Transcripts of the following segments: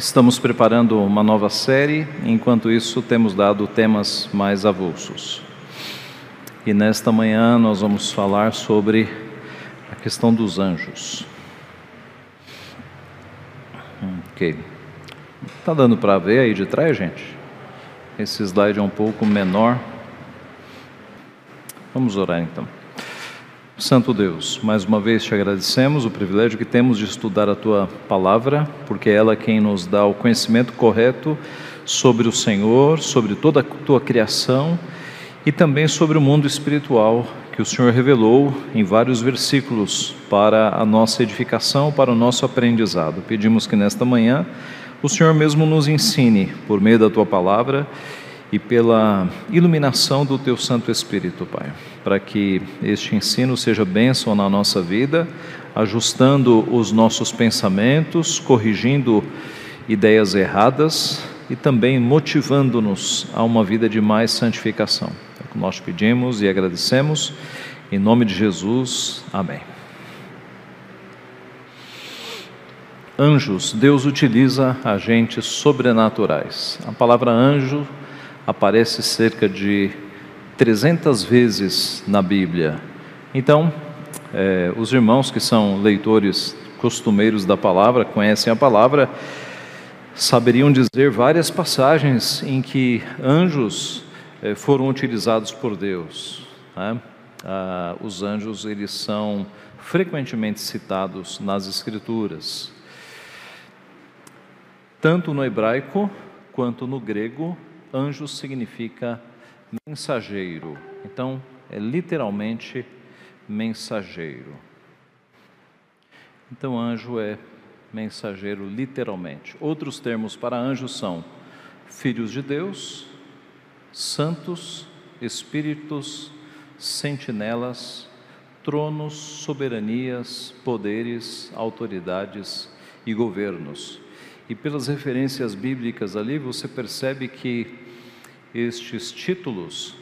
Estamos preparando uma nova série, enquanto isso, temos dado temas mais avulsos. E nesta manhã nós vamos falar sobre a questão dos anjos. Ok. Tá dando para ver aí de trás, gente? Esse slide é um pouco menor. Vamos orar então. Santo Deus, mais uma vez te agradecemos o privilégio que temos de estudar a tua palavra, porque é ela quem nos dá o conhecimento correto sobre o Senhor, sobre toda a tua criação e também sobre o mundo espiritual que o Senhor revelou em vários versículos para a nossa edificação, para o nosso aprendizado. Pedimos que nesta manhã o Senhor mesmo nos ensine por meio da tua palavra e pela iluminação do teu Santo Espírito, Pai, para que este ensino seja bênção na nossa vida, ajustando os nossos pensamentos, corrigindo ideias erradas e também motivando-nos a uma vida de mais santificação. É o que nós pedimos e agradecemos, em nome de Jesus, amém. Anjos, Deus utiliza agentes sobrenaturais. A palavra anjo aparece cerca de 300 vezes na Bíblia. Então, é, os irmãos que são leitores costumeiros da palavra, conhecem a palavra, saberiam dizer várias passagens em que anjos é, foram utilizados por Deus. Né? Ah, os anjos eles são frequentemente citados nas Escrituras. Tanto no hebraico quanto no grego, anjo significa mensageiro. Então, é literalmente mensageiro. Então, anjo é mensageiro literalmente. Outros termos para anjo são filhos de Deus, santos, espíritos, sentinelas, tronos, soberanias, poderes, autoridades e governos. E pelas referências bíblicas ali, você percebe que estes títulos,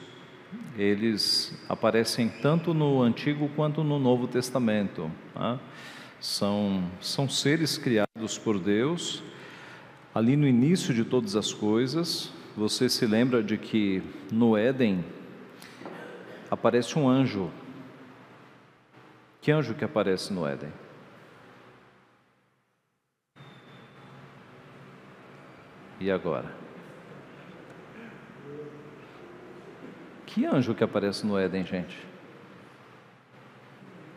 eles aparecem tanto no Antigo quanto no Novo Testamento. Tá? São, são seres criados por Deus, ali no início de todas as coisas. Você se lembra de que no Éden aparece um anjo. Que anjo que aparece no Éden? E agora? Que anjo que aparece no Éden, gente?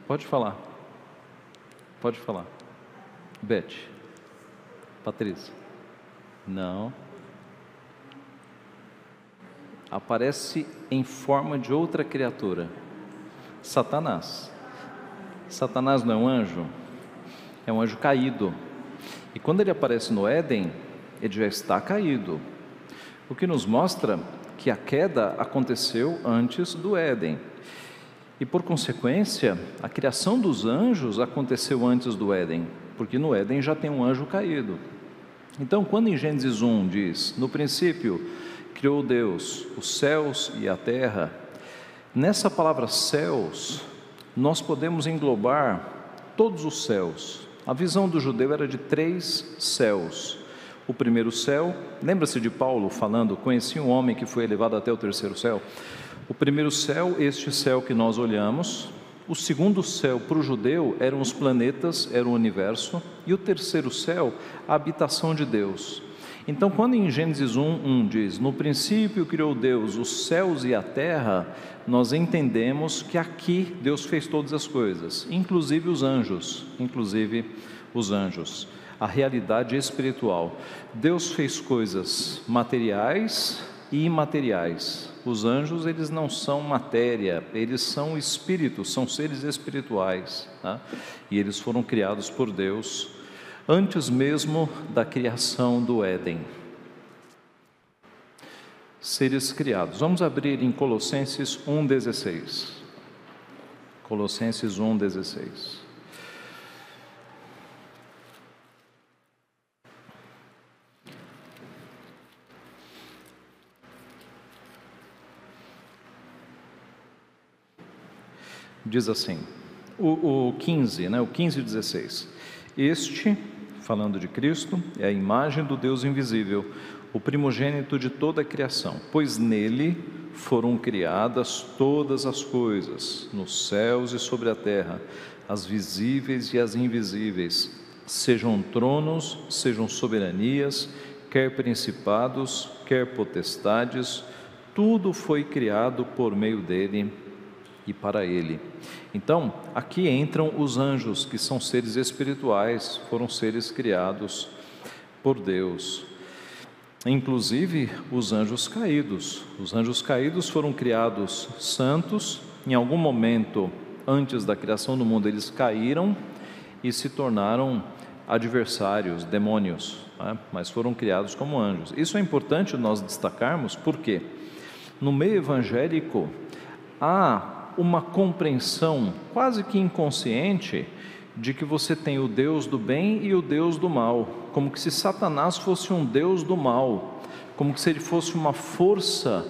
Pode falar. Pode falar. Beth. Patrícia. Não. Aparece em forma de outra criatura. Satanás. Satanás não é um anjo? É um anjo caído. E quando ele aparece no Éden, ele já está caído. O que nos mostra que a queda aconteceu antes do Éden. E por consequência, a criação dos anjos aconteceu antes do Éden, porque no Éden já tem um anjo caído. Então, quando em Gênesis 1 diz: No princípio criou Deus os céus e a terra, nessa palavra céus, nós podemos englobar todos os céus. A visão do judeu era de três céus o primeiro céu. Lembra-se de Paulo falando: Conheci um homem que foi elevado até o terceiro céu. O primeiro céu, este céu que nós olhamos. O segundo céu para o judeu eram os planetas, era o universo. E o terceiro céu, a habitação de Deus. Então, quando em Gênesis 1, 1 diz: No princípio criou Deus os céus e a terra, nós entendemos que aqui Deus fez todas as coisas, inclusive os anjos, inclusive os anjos a realidade espiritual. Deus fez coisas materiais e imateriais. Os anjos, eles não são matéria, eles são espíritos, são seres espirituais. Tá? E eles foram criados por Deus antes mesmo da criação do Éden. Seres criados. Vamos abrir em Colossenses 1,16. Colossenses 1,16. Diz assim, o, o 15, né, o 15 e 16. Este, falando de Cristo, é a imagem do Deus invisível, o primogênito de toda a criação, pois nele foram criadas todas as coisas, nos céus e sobre a terra, as visíveis e as invisíveis, sejam tronos, sejam soberanias, quer principados, quer potestades, tudo foi criado por meio dele e para ele. Então, aqui entram os anjos, que são seres espirituais, foram seres criados por Deus. Inclusive os anjos caídos. Os anjos caídos foram criados santos, em algum momento antes da criação do mundo eles caíram e se tornaram adversários, demônios, né? mas foram criados como anjos. Isso é importante nós destacarmos porque no meio evangélico há uma compreensão quase que inconsciente de que você tem o Deus do bem e o Deus do mal, como que se Satanás fosse um Deus do mal, como que se ele fosse uma força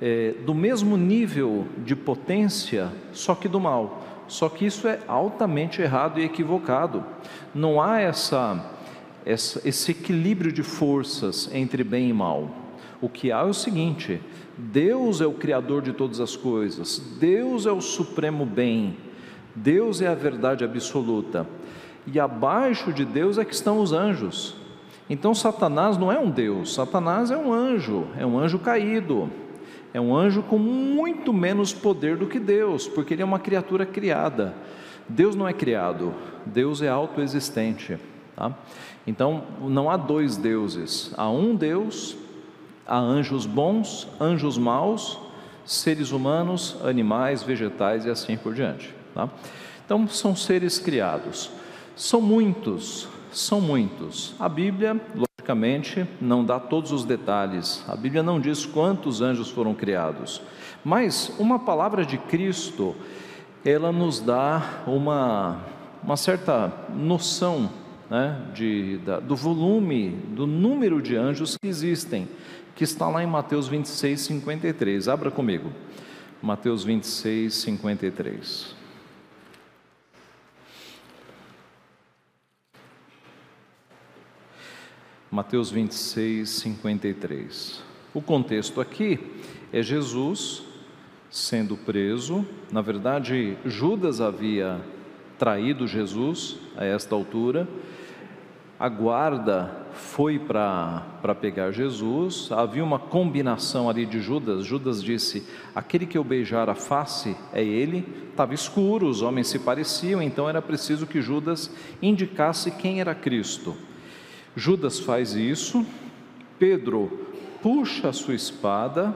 é, do mesmo nível de potência, só que do mal. Só que isso é altamente errado e equivocado. Não há essa, essa esse equilíbrio de forças entre bem e mal. O que há é o seguinte: Deus é o Criador de todas as coisas, Deus é o supremo bem, Deus é a verdade absoluta, e abaixo de Deus é que estão os anjos. Então Satanás não é um Deus, Satanás é um anjo, é um anjo caído, é um anjo com muito menos poder do que Deus, porque ele é uma criatura criada. Deus não é criado, Deus é autoexistente. Tá? Então não há dois deuses, há um Deus Há anjos bons, anjos maus, seres humanos, animais, vegetais e assim por diante. Tá? Então, são seres criados. São muitos, são muitos. A Bíblia, logicamente, não dá todos os detalhes. A Bíblia não diz quantos anjos foram criados. Mas uma palavra de Cristo, ela nos dá uma, uma certa noção né, de, da, do volume, do número de anjos que existem que está lá em Mateus 26, 53. Abra comigo. Mateus 26, 53. Mateus 26, 53. O contexto aqui é Jesus sendo preso. Na verdade, Judas havia traído Jesus a esta altura a guarda foi para pegar Jesus, havia uma combinação ali de Judas. Judas disse: Aquele que eu beijar a face é ele. Estava escuro, os homens se pareciam, então era preciso que Judas indicasse quem era Cristo. Judas faz isso, Pedro puxa a sua espada,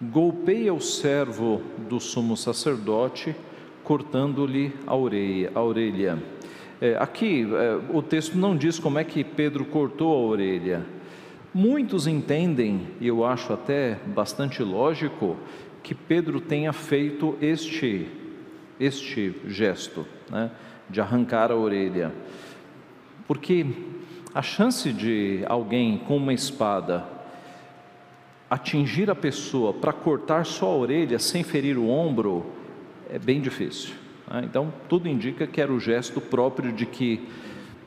golpeia o servo do sumo sacerdote, cortando-lhe a orelha. É, aqui é, o texto não diz como é que Pedro cortou a orelha. Muitos entendem, e eu acho até bastante lógico, que Pedro tenha feito este, este gesto, né, de arrancar a orelha. Porque a chance de alguém com uma espada atingir a pessoa para cortar só a orelha sem ferir o ombro é bem difícil. Né? Então, tudo indica que era o gesto próprio de que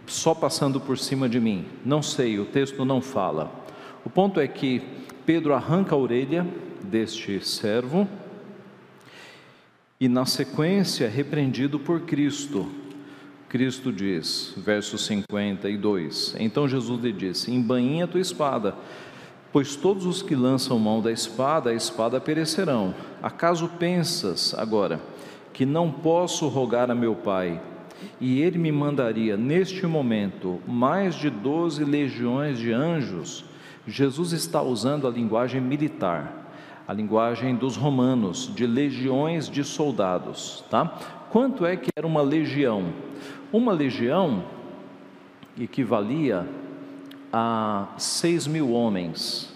só passando por cima de mim. Não sei, o texto não fala. O ponto é que Pedro arranca a orelha deste servo e, na sequência, é repreendido por Cristo. Cristo diz, verso 52: Então Jesus lhe disse: Embainha tua espada, pois todos os que lançam mão da espada, a espada perecerão. Acaso pensas agora? Que não posso rogar a meu Pai, e ele me mandaria neste momento mais de doze legiões de anjos, Jesus está usando a linguagem militar, a linguagem dos romanos, de legiões de soldados, tá? Quanto é que era uma legião? Uma legião equivalia a seis mil homens.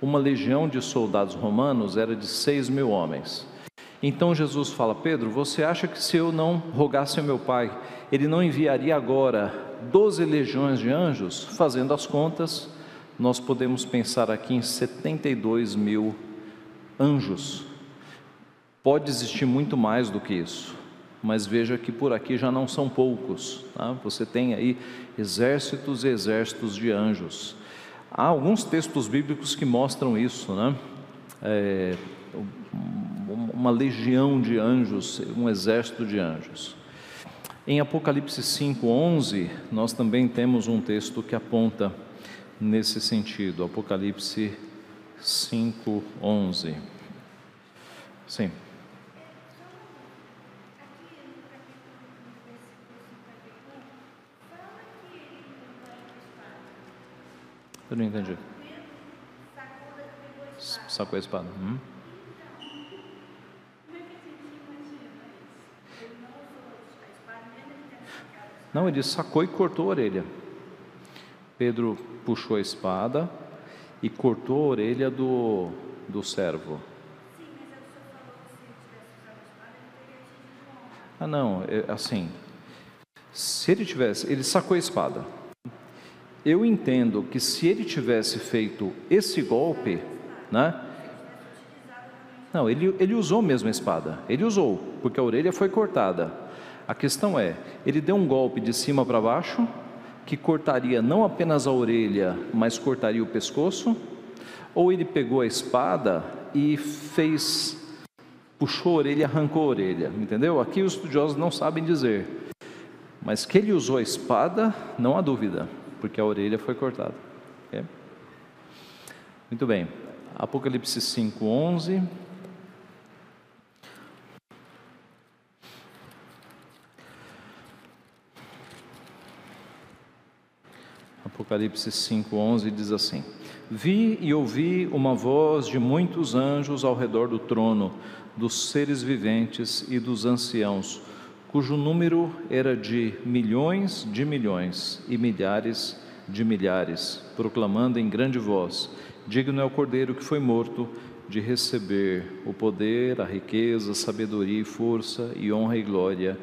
Uma legião de soldados romanos era de seis mil homens. Então Jesus fala: Pedro, você acha que se eu não rogasse ao meu Pai, ele não enviaria agora doze legiões de anjos? Fazendo as contas, nós podemos pensar aqui em 72 mil anjos. Pode existir muito mais do que isso. mas veja que por aqui já não são poucos. Tá? Você tem aí exércitos e exércitos de anjos. Há alguns textos bíblicos que mostram isso, né? É, uma legião de anjos, um exército de anjos. Em Apocalipse 5:11, nós também temos um texto que aponta nesse sentido. Apocalipse 5:11. Sim. Eu não entendi. Sacou a espada. Hum? Não, ele sacou e cortou a orelha. Pedro puxou a espada e cortou a orelha do, do servo. Ah, não, é, assim. Se ele tivesse, ele sacou a espada. Eu entendo que se ele tivesse feito esse golpe, né? Não, ele, ele usou mesmo a espada. Ele usou, porque a orelha foi cortada. A questão é, ele deu um golpe de cima para baixo, que cortaria não apenas a orelha, mas cortaria o pescoço, ou ele pegou a espada e fez, puxou a orelha arrancou a orelha, entendeu? Aqui os estudiosos não sabem dizer, mas que ele usou a espada, não há dúvida, porque a orelha foi cortada. Okay? Muito bem, Apocalipse 5, 11. Apocalipse 5:11 diz assim: Vi e ouvi uma voz de muitos anjos ao redor do trono, dos seres viventes e dos anciãos, cujo número era de milhões de milhões e milhares de milhares, proclamando em grande voz: Digno é o Cordeiro que foi morto de receber o poder, a riqueza, a sabedoria e força, e honra e glória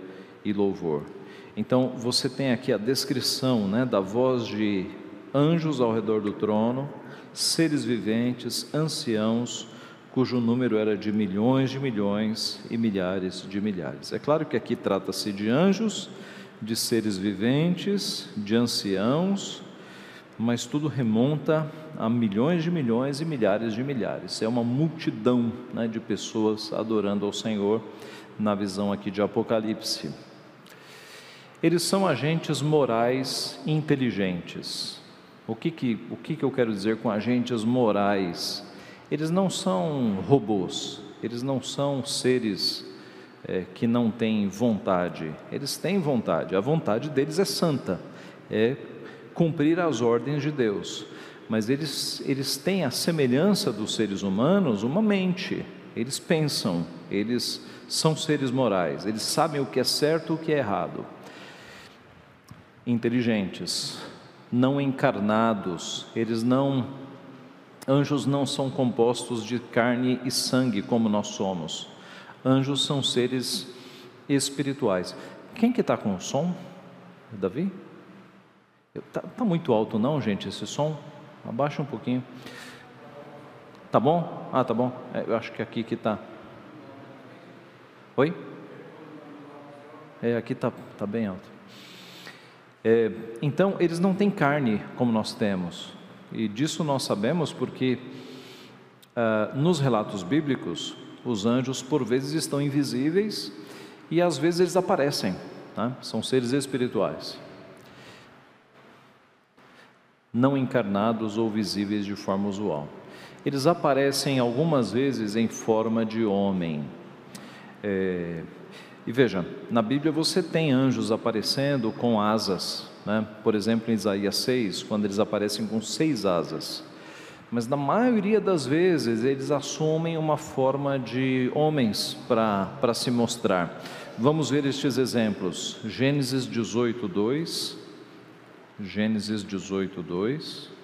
e louvor. Então você tem aqui a descrição né, da voz de anjos ao redor do trono, seres viventes, anciãos, cujo número era de milhões de milhões e milhares de milhares. É claro que aqui trata-se de anjos, de seres viventes, de anciãos, mas tudo remonta a milhões de milhões e milhares de milhares. É uma multidão né, de pessoas adorando ao Senhor na visão aqui de Apocalipse. Eles são agentes morais inteligentes. O que, que, o que, que eu quero dizer com agentes morais? Eles não são robôs, eles não são seres é, que não têm vontade, eles têm vontade, a vontade deles é santa, é cumprir as ordens de Deus, mas eles, eles têm a semelhança dos seres humanos uma mente, eles pensam, eles são seres morais, eles sabem o que é certo e o que é errado inteligentes, não encarnados, eles não anjos não são compostos de carne e sangue como nós somos. Anjos são seres espirituais. Quem que está com o som? Davi? Está tá muito alto não, gente, esse som? Abaixa um pouquinho. Tá bom? Ah, tá bom. É, eu acho que aqui que está. Oi? É, aqui está tá bem alto. É, então, eles não têm carne como nós temos, e disso nós sabemos porque ah, nos relatos bíblicos, os anjos por vezes estão invisíveis e às vezes eles aparecem, né? são seres espirituais, não encarnados ou visíveis de forma usual. Eles aparecem algumas vezes em forma de homem. É, e veja, na Bíblia você tem anjos aparecendo com asas, né? por exemplo, em Isaías 6, quando eles aparecem com seis asas. Mas na maioria das vezes eles assumem uma forma de homens para se mostrar. Vamos ver estes exemplos. Gênesis 18, 2. Gênesis 18, 2.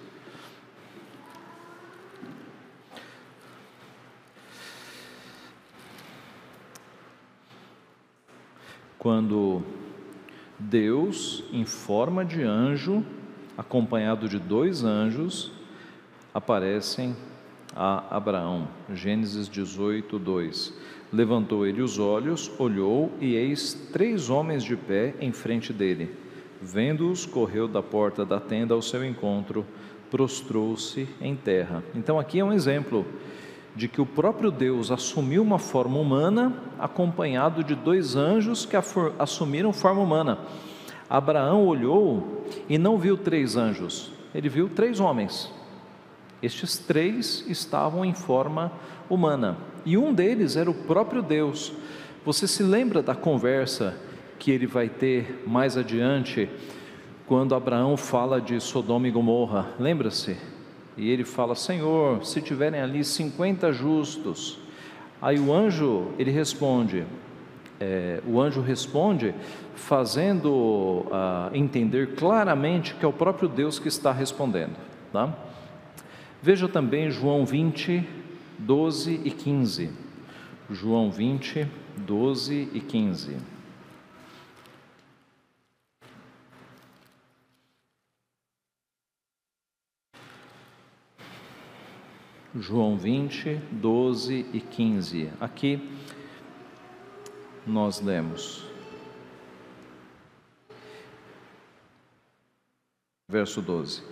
Quando Deus, em forma de anjo, acompanhado de dois anjos, aparecem a Abraão. Gênesis 18, 2. Levantou ele os olhos, olhou, e eis três homens de pé em frente dele. Vendo-os, correu da porta da tenda ao seu encontro, prostrou-se em terra. Então, aqui é um exemplo de que o próprio Deus assumiu uma forma humana, acompanhado de dois anjos que assumiram forma humana. Abraão olhou e não viu três anjos, ele viu três homens. Estes três estavam em forma humana e um deles era o próprio Deus. Você se lembra da conversa que ele vai ter mais adiante, quando Abraão fala de Sodoma e Gomorra? Lembra-se? E ele fala: Senhor, se tiverem ali 50 justos. Aí o anjo, ele responde, é, o anjo responde fazendo uh, entender claramente que é o próprio Deus que está respondendo. Tá? Veja também João 20, 12 e 15. João 20, 12 e 15. João 20, 12 e 15. Aqui nós lemos. Verso 12: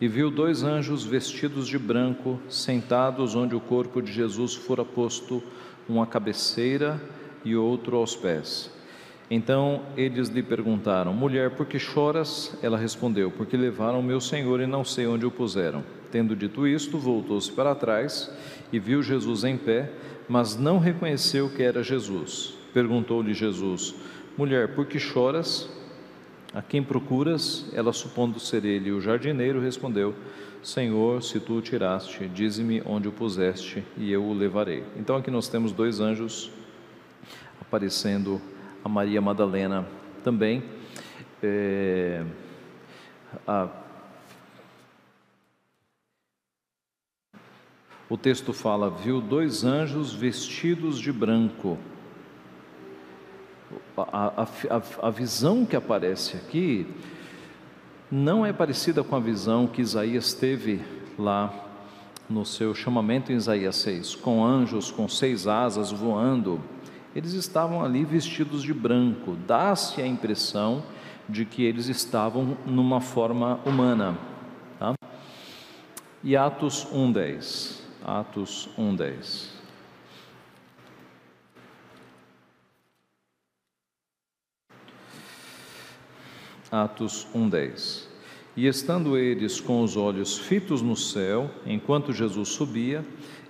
E viu dois anjos vestidos de branco, sentados onde o corpo de Jesus fora posto, um à cabeceira e outro aos pés. Então eles lhe perguntaram: Mulher, por que choras? Ela respondeu: Porque levaram meu Senhor e não sei onde o puseram. Tendo dito isto, voltou-se para trás e viu Jesus em pé, mas não reconheceu que era Jesus. Perguntou-lhe Jesus: Mulher, por que choras? A quem procuras? Ela, supondo ser ele o jardineiro, respondeu: Senhor, se tu o tiraste, dize-me onde o puseste e eu o levarei. Então aqui nós temos dois anjos aparecendo a Maria Madalena também. É, a, o texto fala: viu dois anjos vestidos de branco. A, a, a, visão que aparece aqui não é parecida com a visão que Isaías teve lá no seu chamamento em Isaías 6, com anjos com seis asas voando eles estavam ali vestidos de branco, dá-se a impressão de que eles estavam numa forma humana. Tá? E Atos 1,10. Atos 1,10. Atos 1,10. E estando eles com os olhos fitos no céu, enquanto Jesus subia,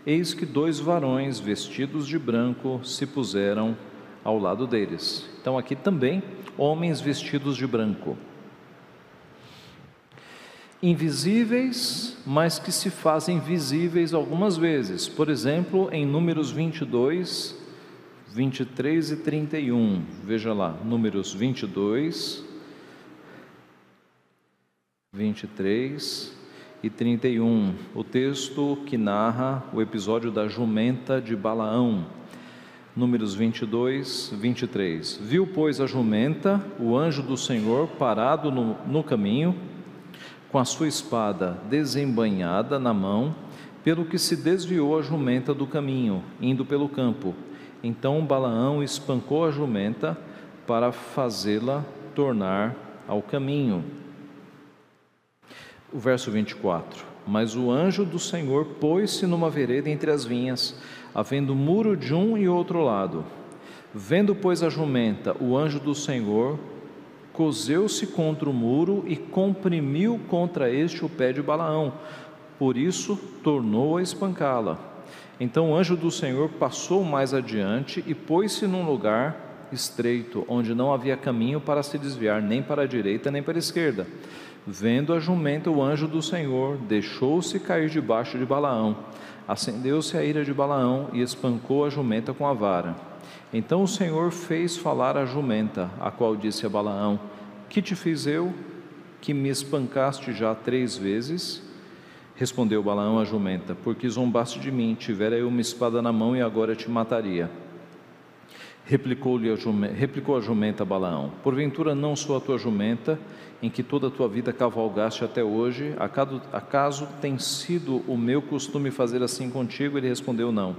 eis que dois varões vestidos de branco se puseram ao lado deles. Então, aqui também, homens vestidos de branco. Invisíveis, mas que se fazem visíveis algumas vezes. Por exemplo, em Números 22, 23 e 31. Veja lá, Números 22, 23 e 31, o texto que narra o episódio da jumenta de Balaão. Números 22, 23. Viu, pois, a jumenta, o anjo do Senhor, parado no, no caminho, com a sua espada desembanhada na mão, pelo que se desviou a jumenta do caminho, indo pelo campo. Então Balaão espancou a jumenta para fazê-la tornar ao caminho o verso 24: Mas o anjo do Senhor pôs-se numa vereda entre as vinhas, havendo muro de um e outro lado. Vendo, pois, a jumenta, o anjo do Senhor cozeu-se contra o muro e comprimiu contra este o pé de Balaão, por isso tornou a espancá-la. Então o anjo do Senhor passou mais adiante e pôs-se num lugar estreito, onde não havia caminho para se desviar nem para a direita nem para a esquerda. Vendo a jumenta, o anjo do Senhor deixou-se cair debaixo de Balaão. Acendeu-se a ira de Balaão e espancou a jumenta com a vara. Então o Senhor fez falar a jumenta, a qual disse a Balaão: Que te fiz eu, que me espancaste já três vezes? Respondeu Balaão à jumenta: Porque zombaste de mim, tivera eu uma espada na mão e agora te mataria. Replicou-lhe a jumenta, replicou a jumenta a Balaão: Porventura não sou a tua jumenta, em que toda a tua vida cavalgaste até hoje? Acaso, acaso tem sido o meu costume fazer assim contigo? Ele respondeu: Não.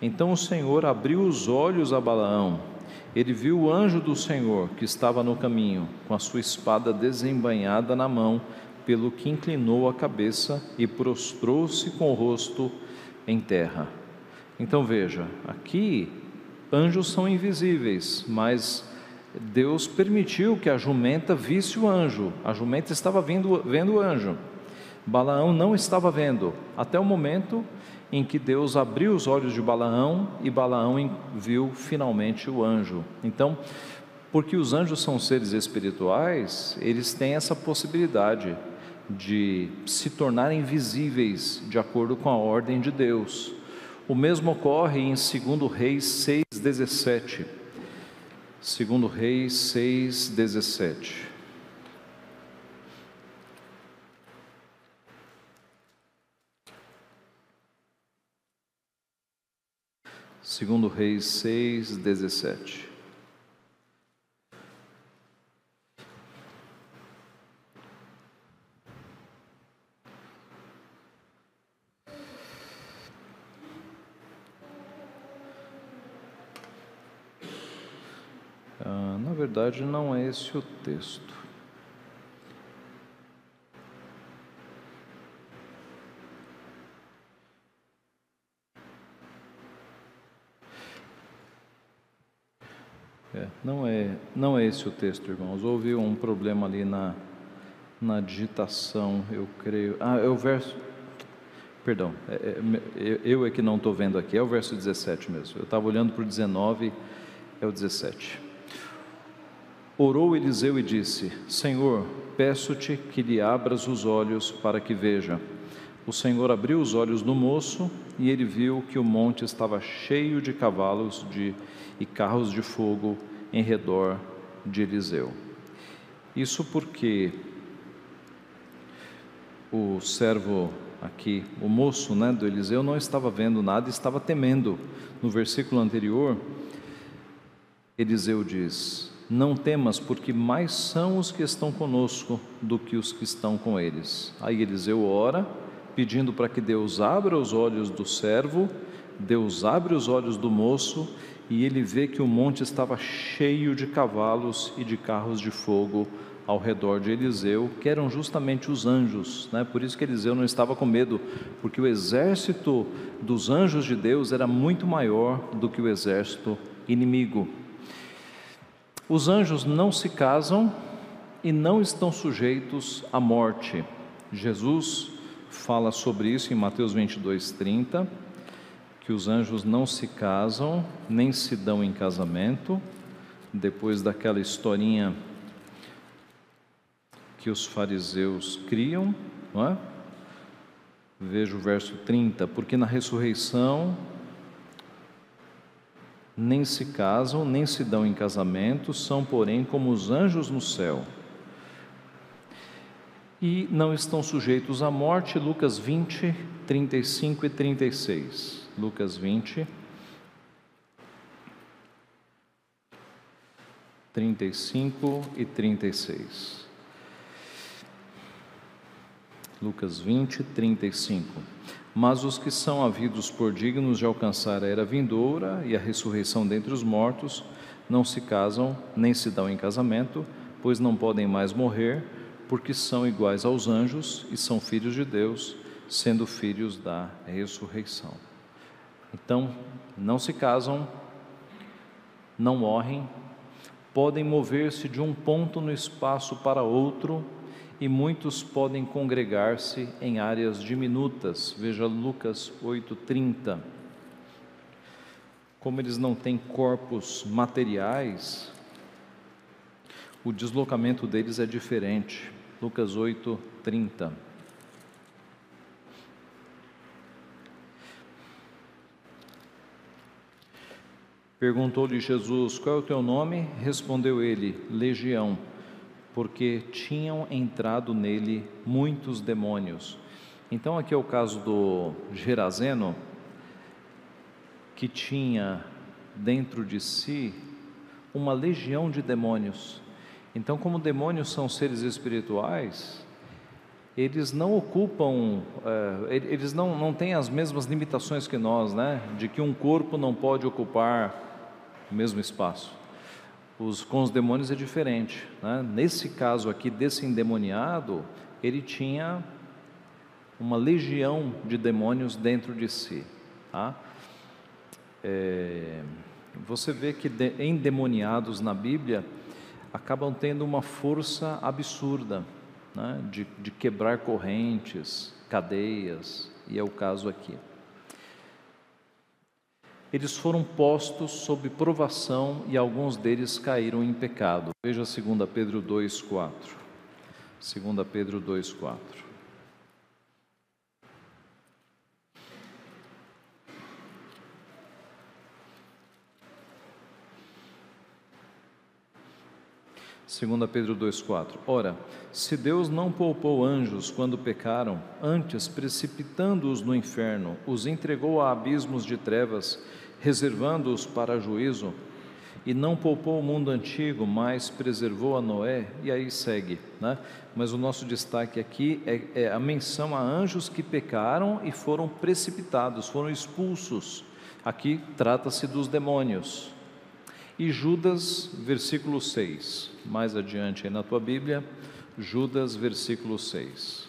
Então o Senhor abriu os olhos a Balaão. Ele viu o anjo do Senhor que estava no caminho, com a sua espada desembainhada na mão, pelo que inclinou a cabeça e prostrou-se com o rosto em terra. Então veja, aqui anjos são invisíveis, mas Deus permitiu que a jumenta visse o anjo. A jumenta estava vendo, vendo o anjo. Balaão não estava vendo, até o momento em que Deus abriu os olhos de Balaão e Balaão viu finalmente o anjo. Então, porque os anjos são seres espirituais, eles têm essa possibilidade de se tornarem visíveis de acordo com a ordem de Deus. O mesmo ocorre em 2 Reis 6,17. 2 Reis 6,17. Segundo Reis 6, 17. verdade, não é esse o texto. É, não, é, não é esse o texto, irmãos. Houve um problema ali na, na digitação, eu creio. Ah, é o verso. Perdão, é, é, eu é que não estou vendo aqui, é o verso 17 mesmo. Eu estava olhando para o 19, é o 17. Orou Eliseu e disse: Senhor, peço-te que lhe abras os olhos para que veja. O Senhor abriu os olhos do moço e ele viu que o monte estava cheio de cavalos de, e carros de fogo em redor de Eliseu. Isso porque o servo aqui, o moço né, do Eliseu, não estava vendo nada, estava temendo. No versículo anterior, Eliseu diz: não temas, porque mais são os que estão conosco do que os que estão com eles. Aí Eliseu ora, pedindo para que Deus abra os olhos do servo, Deus abre os olhos do moço, e ele vê que o monte estava cheio de cavalos e de carros de fogo ao redor de Eliseu, que eram justamente os anjos, né? por isso que Eliseu não estava com medo, porque o exército dos anjos de Deus era muito maior do que o exército inimigo. Os anjos não se casam e não estão sujeitos à morte. Jesus fala sobre isso em Mateus 22, 30, que os anjos não se casam nem se dão em casamento, depois daquela historinha que os fariseus criam, não é? Veja o verso 30, porque na ressurreição nem se casam, nem se dão em casamento, são, porém, como os anjos no céu. E não estão sujeitos à morte, Lucas 20, 35 e 36. Lucas 20, 35 e 36. Lucas 20, 35 mas os que são havidos por dignos de alcançar a era vindoura e a ressurreição dentre os mortos não se casam nem se dão em casamento, pois não podem mais morrer, porque são iguais aos anjos e são filhos de Deus, sendo filhos da ressurreição. Então, não se casam, não morrem, podem mover-se de um ponto no espaço para outro e muitos podem congregar-se em áreas diminutas. Veja Lucas 8:30. Como eles não têm corpos materiais, o deslocamento deles é diferente. Lucas 8:30. Perguntou-lhe Jesus: Qual é o teu nome? Respondeu ele: Legião porque tinham entrado nele muitos demônios. Então, aqui é o caso do Gerazeno, que tinha dentro de si uma legião de demônios. Então, como demônios são seres espirituais, eles não ocupam, é, eles não, não têm as mesmas limitações que nós, né? De que um corpo não pode ocupar o mesmo espaço. Os, com os demônios é diferente. Né? Nesse caso aqui, desse endemoniado, ele tinha uma legião de demônios dentro de si. Tá? É, você vê que de, endemoniados na Bíblia acabam tendo uma força absurda né, de, de quebrar correntes, cadeias, e é o caso aqui. Eles foram postos sob provação e alguns deles caíram em pecado. Veja 2 Pedro 2,4. 2 Pedro 2,4. Segunda Pedro 2:4. Ora, se Deus não poupou anjos quando pecaram, antes precipitando-os no inferno, os entregou a abismos de trevas, reservando-os para juízo, e não poupou o mundo antigo, mas preservou a Noé, e aí segue, né? Mas o nosso destaque aqui é, é a menção a anjos que pecaram e foram precipitados, foram expulsos. Aqui trata-se dos demônios. E Judas, versículo 6, mais adiante aí na tua Bíblia, Judas, versículo 6.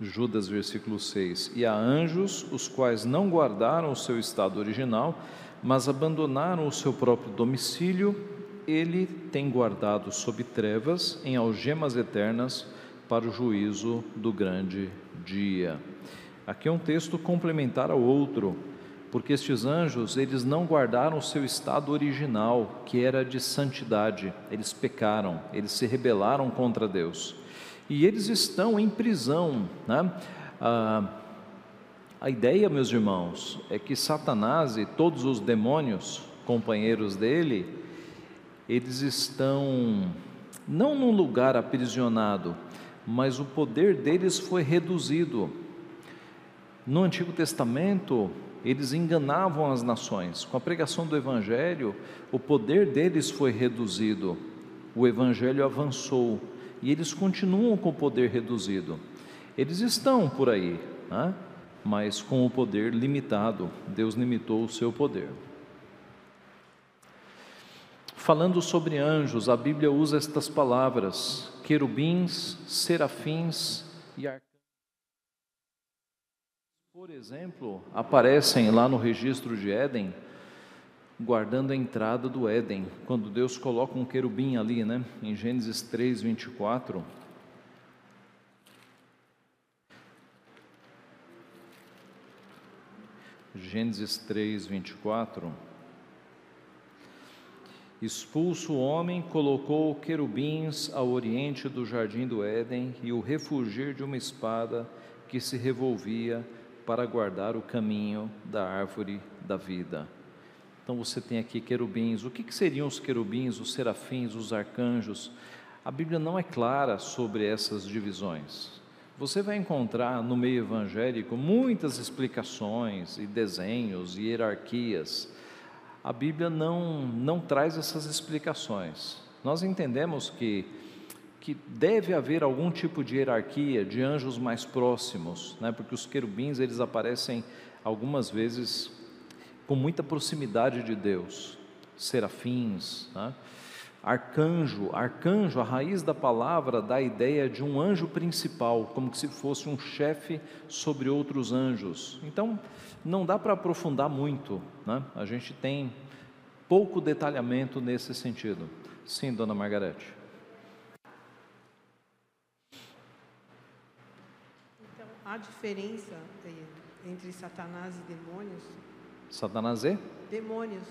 Judas, versículo 6: E há anjos, os quais não guardaram o seu estado original, mas abandonaram o seu próprio domicílio, ele tem guardado sob trevas, em algemas eternas, para o juízo do grande dia. Aqui é um texto complementar ao outro, porque estes anjos, eles não guardaram o seu estado original, que era de santidade. Eles pecaram, eles se rebelaram contra Deus. E eles estão em prisão, né? Ah, a ideia, meus irmãos, é que Satanás e todos os demônios, companheiros dele, eles estão não num lugar aprisionado, mas o poder deles foi reduzido. No Antigo Testamento, eles enganavam as nações. Com a pregação do Evangelho, o poder deles foi reduzido, o Evangelho avançou e eles continuam com o poder reduzido. Eles estão por aí, né? mas com o poder limitado. Deus limitou o seu poder. Falando sobre anjos, a Bíblia usa estas palavras: querubins, serafins e arcanjos. Por exemplo, aparecem lá no registro de Éden, guardando a entrada do Éden, quando Deus coloca um querubim ali, né? Em Gênesis 3, 24. Gênesis 3, 24. Expulso o homem, colocou querubins ao oriente do jardim do Éden e o refugir de uma espada que se revolvia para guardar o caminho da árvore da vida. Então você tem aqui querubins. O que, que seriam os querubins, os serafins, os arcanjos? A Bíblia não é clara sobre essas divisões. Você vai encontrar no meio evangélico muitas explicações e desenhos e hierarquias. A Bíblia não, não traz essas explicações. Nós entendemos que que deve haver algum tipo de hierarquia de anjos mais próximos, né? porque os querubins eles aparecem algumas vezes com muita proximidade de Deus, serafins, né? arcanjo, arcanjo, a raiz da palavra dá a ideia de um anjo principal, como se fosse um chefe sobre outros anjos. Então, não dá para aprofundar muito, né? a gente tem pouco detalhamento nesse sentido. Sim, dona Margarete. Há diferença entre Satanás e demônios? Satanás é? Demônios.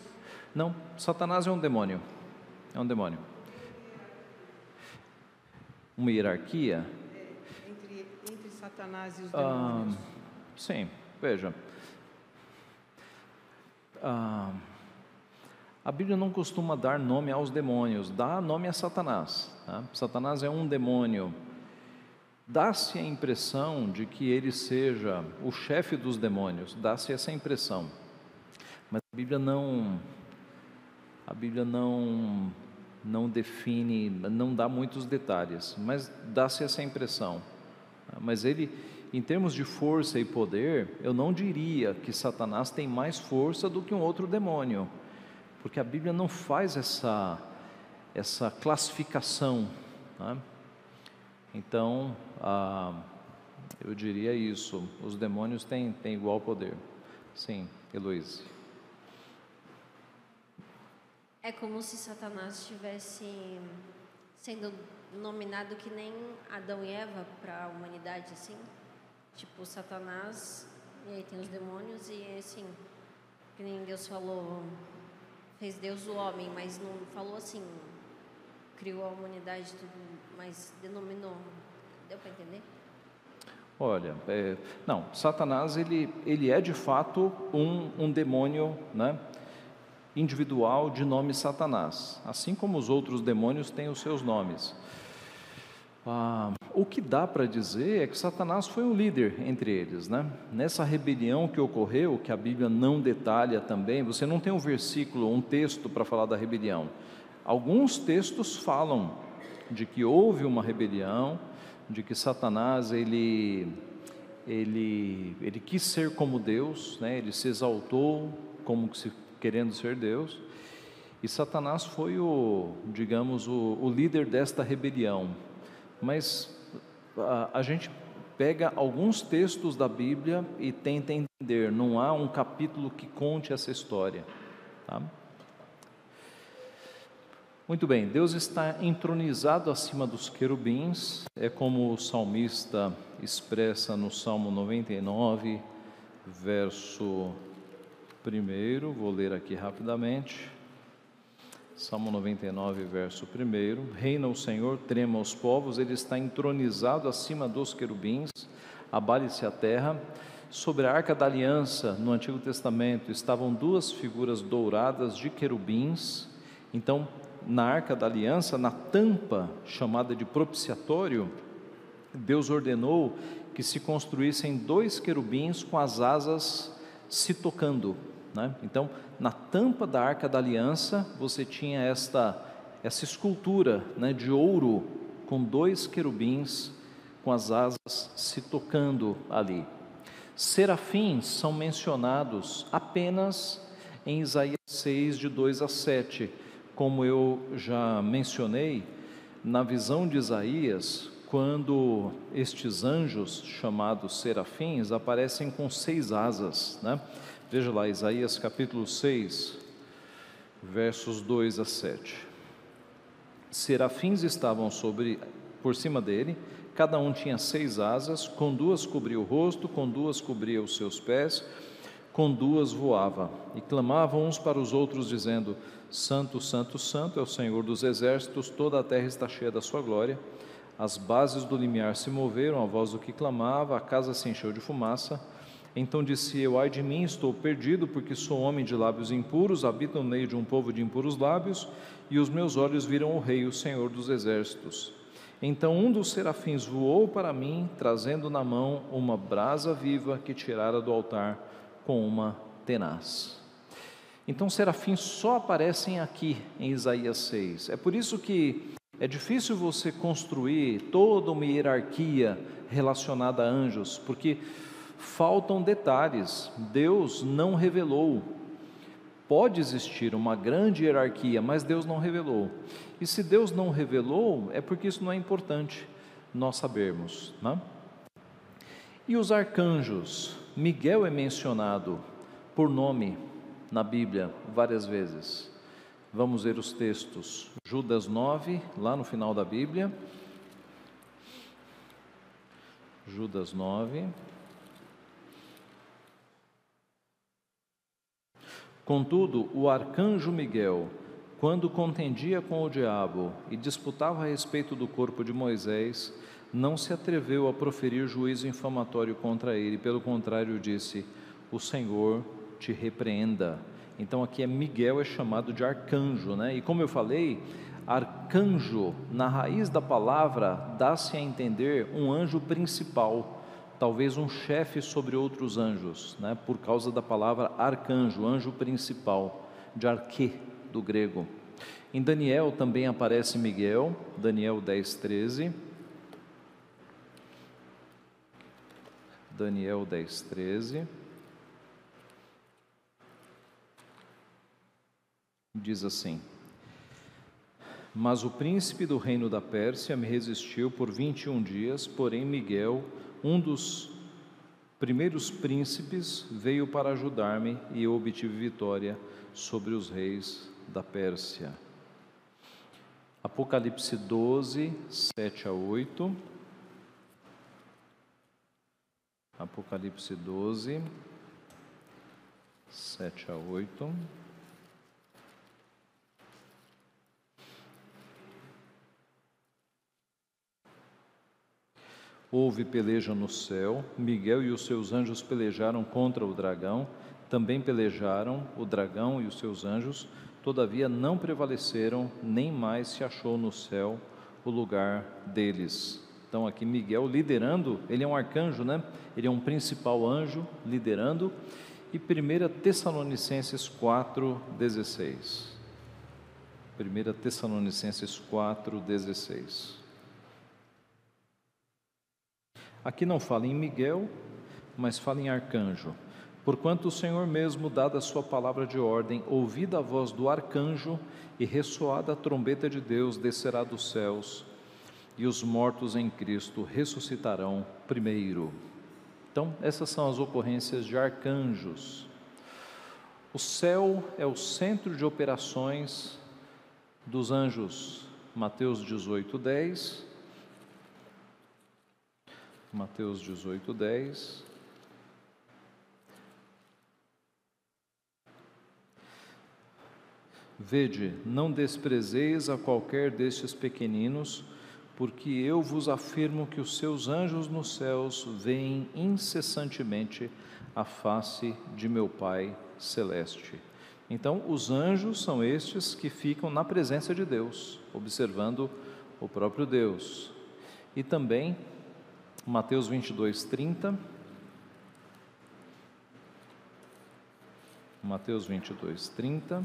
Não, Satanás é um demônio. É um demônio. Uma hierarquia? É, entre, entre Satanás e os demônios. Ah, sim, veja. Ah, a Bíblia não costuma dar nome aos demônios, dá nome a Satanás. Tá? Satanás é um demônio dá-se a impressão de que ele seja o chefe dos demônios, dá-se essa impressão. Mas a Bíblia não a Bíblia não não define, não dá muitos detalhes, mas dá-se essa impressão. Mas ele, em termos de força e poder, eu não diria que Satanás tem mais força do que um outro demônio, porque a Bíblia não faz essa essa classificação. Né? Então, ah, eu diria isso: os demônios têm, têm igual poder. Sim, Heloísa. É como se Satanás estivesse sendo nominado que nem Adão e Eva para a humanidade, assim. Tipo, Satanás, e aí tem os demônios, e assim, que nem Deus falou, fez Deus o homem, mas não falou assim, criou a humanidade, tudo, mas denominou. Deu para entender? Olha, é, não, Satanás ele, ele é de fato um, um demônio, né? individual de nome Satanás, assim como os outros demônios têm os seus nomes. Ah, o que dá para dizer é que Satanás foi um líder entre eles, né? Nessa rebelião que ocorreu, que a Bíblia não detalha também, você não tem um versículo, um texto para falar da rebelião. Alguns textos falam de que houve uma rebelião, de que Satanás ele ele ele quis ser como Deus, né? Ele se exaltou como se querendo ser Deus. E Satanás foi o, digamos, o, o líder desta rebelião. Mas a, a, gente pega alguns textos da Bíblia e tenta entender, não há um capítulo que conte essa história. Tá? Muito bem, Deus está entronizado acima dos querubins, é como o salmista expressa no Salmo 99, verso primeiro, vou ler aqui rapidamente. Salmo 99, verso 1. Reina o Senhor, trema os povos, ele está entronizado acima dos querubins, abale-se a terra. Sobre a arca da aliança, no Antigo Testamento, estavam duas figuras douradas de querubins. Então, na arca da aliança, na tampa chamada de propiciatório, Deus ordenou que se construíssem dois querubins com as asas se tocando. Né? Então, na tampa da arca da aliança, você tinha esta, essa escultura né, de ouro com dois querubins com as asas se tocando ali. Serafins são mencionados apenas em Isaías 6, de 2 a 7. Como eu já mencionei, na visão de Isaías, quando estes anjos, chamados serafins, aparecem com seis asas, né? Veja lá, Isaías capítulo 6, versos 2 a 7. Serafins estavam sobre, por cima dele, cada um tinha seis asas, com duas cobria o rosto, com duas cobria os seus pés, com duas voava, e clamavam uns para os outros, dizendo: Santo, Santo, Santo é o Senhor dos exércitos, toda a terra está cheia da sua glória. As bases do limiar se moveram, a voz do que clamava, a casa se encheu de fumaça. Então disse eu: Ai de mim, estou perdido, porque sou homem de lábios impuros, habito no meio de um povo de impuros lábios, e os meus olhos viram o Rei, o Senhor dos exércitos. Então um dos serafins voou para mim, trazendo na mão uma brasa viva que tirara do altar com uma tenaz. Então serafins só aparecem aqui em Isaías 6. É por isso que é difícil você construir toda uma hierarquia relacionada a anjos, porque faltam detalhes. Deus não revelou. Pode existir uma grande hierarquia, mas Deus não revelou. E se Deus não revelou, é porque isso não é importante nós sabermos. Né? E os arcanjos? Miguel é mencionado por nome na Bíblia várias vezes. Vamos ver os textos. Judas 9, lá no final da Bíblia. Judas 9. Contudo, o arcanjo Miguel, quando contendia com o diabo e disputava a respeito do corpo de Moisés, não se atreveu a proferir juízo infamatório contra ele, pelo contrário, disse: O Senhor te repreenda. Então aqui é Miguel é chamado de arcanjo, né? E como eu falei, Arcanjo, na raiz da palavra, dá-se a entender um anjo principal, talvez um chefe sobre outros anjos, né? por causa da palavra arcanjo, anjo principal, de arque, do grego. Em Daniel também aparece Miguel, Daniel 10, 13. Daniel 10, 13. Diz assim: Mas o príncipe do reino da Pérsia me resistiu por 21 dias, porém Miguel, um dos primeiros príncipes, veio para ajudar-me e eu obtive vitória sobre os reis da Pérsia. Apocalipse 12, 7 a 8. Apocalipse 12, 7 a 8. Houve peleja no céu, Miguel e os seus anjos pelejaram contra o dragão, também pelejaram o dragão e os seus anjos, todavia não prevaleceram, nem mais se achou no céu o lugar deles. Então aqui Miguel liderando, ele é um arcanjo, né? Ele é um principal anjo liderando. E 1 Tessalonicenses 4:16. 1 Tessalonicenses 4:16. Aqui não fala em Miguel, mas fala em arcanjo. Porquanto o Senhor mesmo, dada a sua palavra de ordem, ouvida a voz do arcanjo e ressoada a trombeta de Deus, descerá dos céus e os mortos em Cristo ressuscitarão primeiro. Então, essas são as ocorrências de arcanjos. O céu é o centro de operações dos anjos. Mateus 18, 10. Mateus 18, 10. Vede, não desprezeis a qualquer destes pequeninos, porque eu vos afirmo que os seus anjos nos céus veem incessantemente a face de meu Pai celeste. Então, os anjos são estes que ficam na presença de Deus, observando o próprio Deus. E também, Mateus 22, 30. Mateus 22, 30.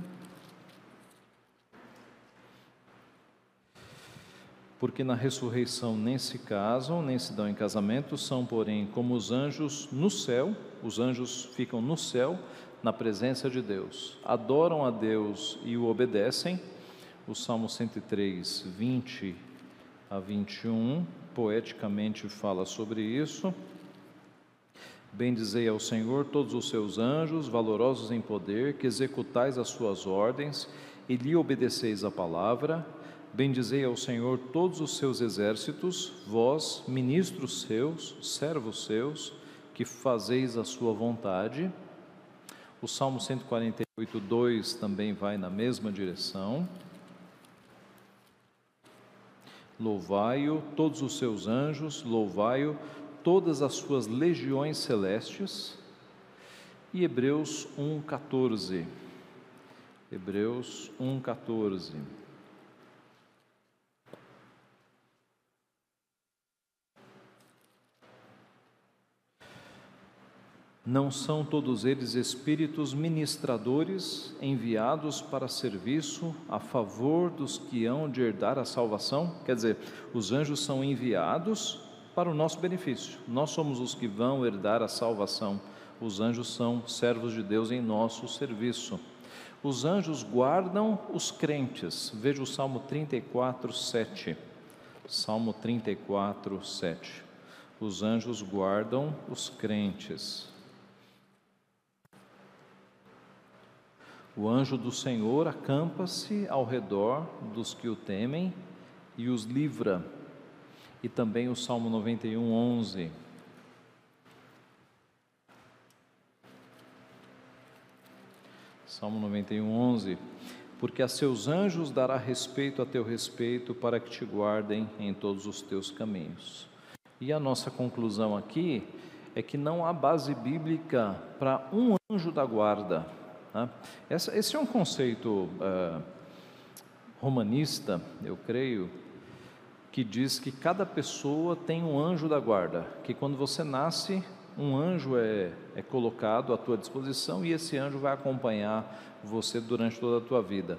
porque na ressurreição nem se casam, nem se dão em casamento, são, porém, como os anjos no céu, os anjos ficam no céu, na presença de Deus, adoram a Deus e o obedecem. O Salmo 103, 20 a 21, poeticamente fala sobre isso. Bendizei ao Senhor todos os seus anjos, valorosos em poder, que executais as suas ordens e lhe obedeceis a palavra. Bendizei ao Senhor todos os seus exércitos, vós, ministros seus, servos seus, que fazeis a sua vontade. O Salmo 148, 2 também vai na mesma direção. Louvai-o, todos os seus anjos, louvai-o, todas as suas legiões celestes. E Hebreus 1,14. Hebreus 1,14. Não são todos eles espíritos ministradores enviados para serviço a favor dos que hão de herdar a salvação? Quer dizer, os anjos são enviados para o nosso benefício. Nós somos os que vão herdar a salvação. Os anjos são servos de Deus em nosso serviço. Os anjos guardam os crentes. Veja o Salmo 34, 7. Salmo 34, 7. Os anjos guardam os crentes. O anjo do Senhor acampa-se ao redor dos que o temem e os livra. E também o Salmo 91, 11. Salmo 91, 11. Porque a seus anjos dará respeito a teu respeito, para que te guardem em todos os teus caminhos. E a nossa conclusão aqui é que não há base bíblica para um anjo da guarda. Né? Esse é um conceito uh, romanista, eu creio, que diz que cada pessoa tem um anjo da guarda, que quando você nasce, um anjo é, é colocado à tua disposição e esse anjo vai acompanhar você durante toda a tua vida.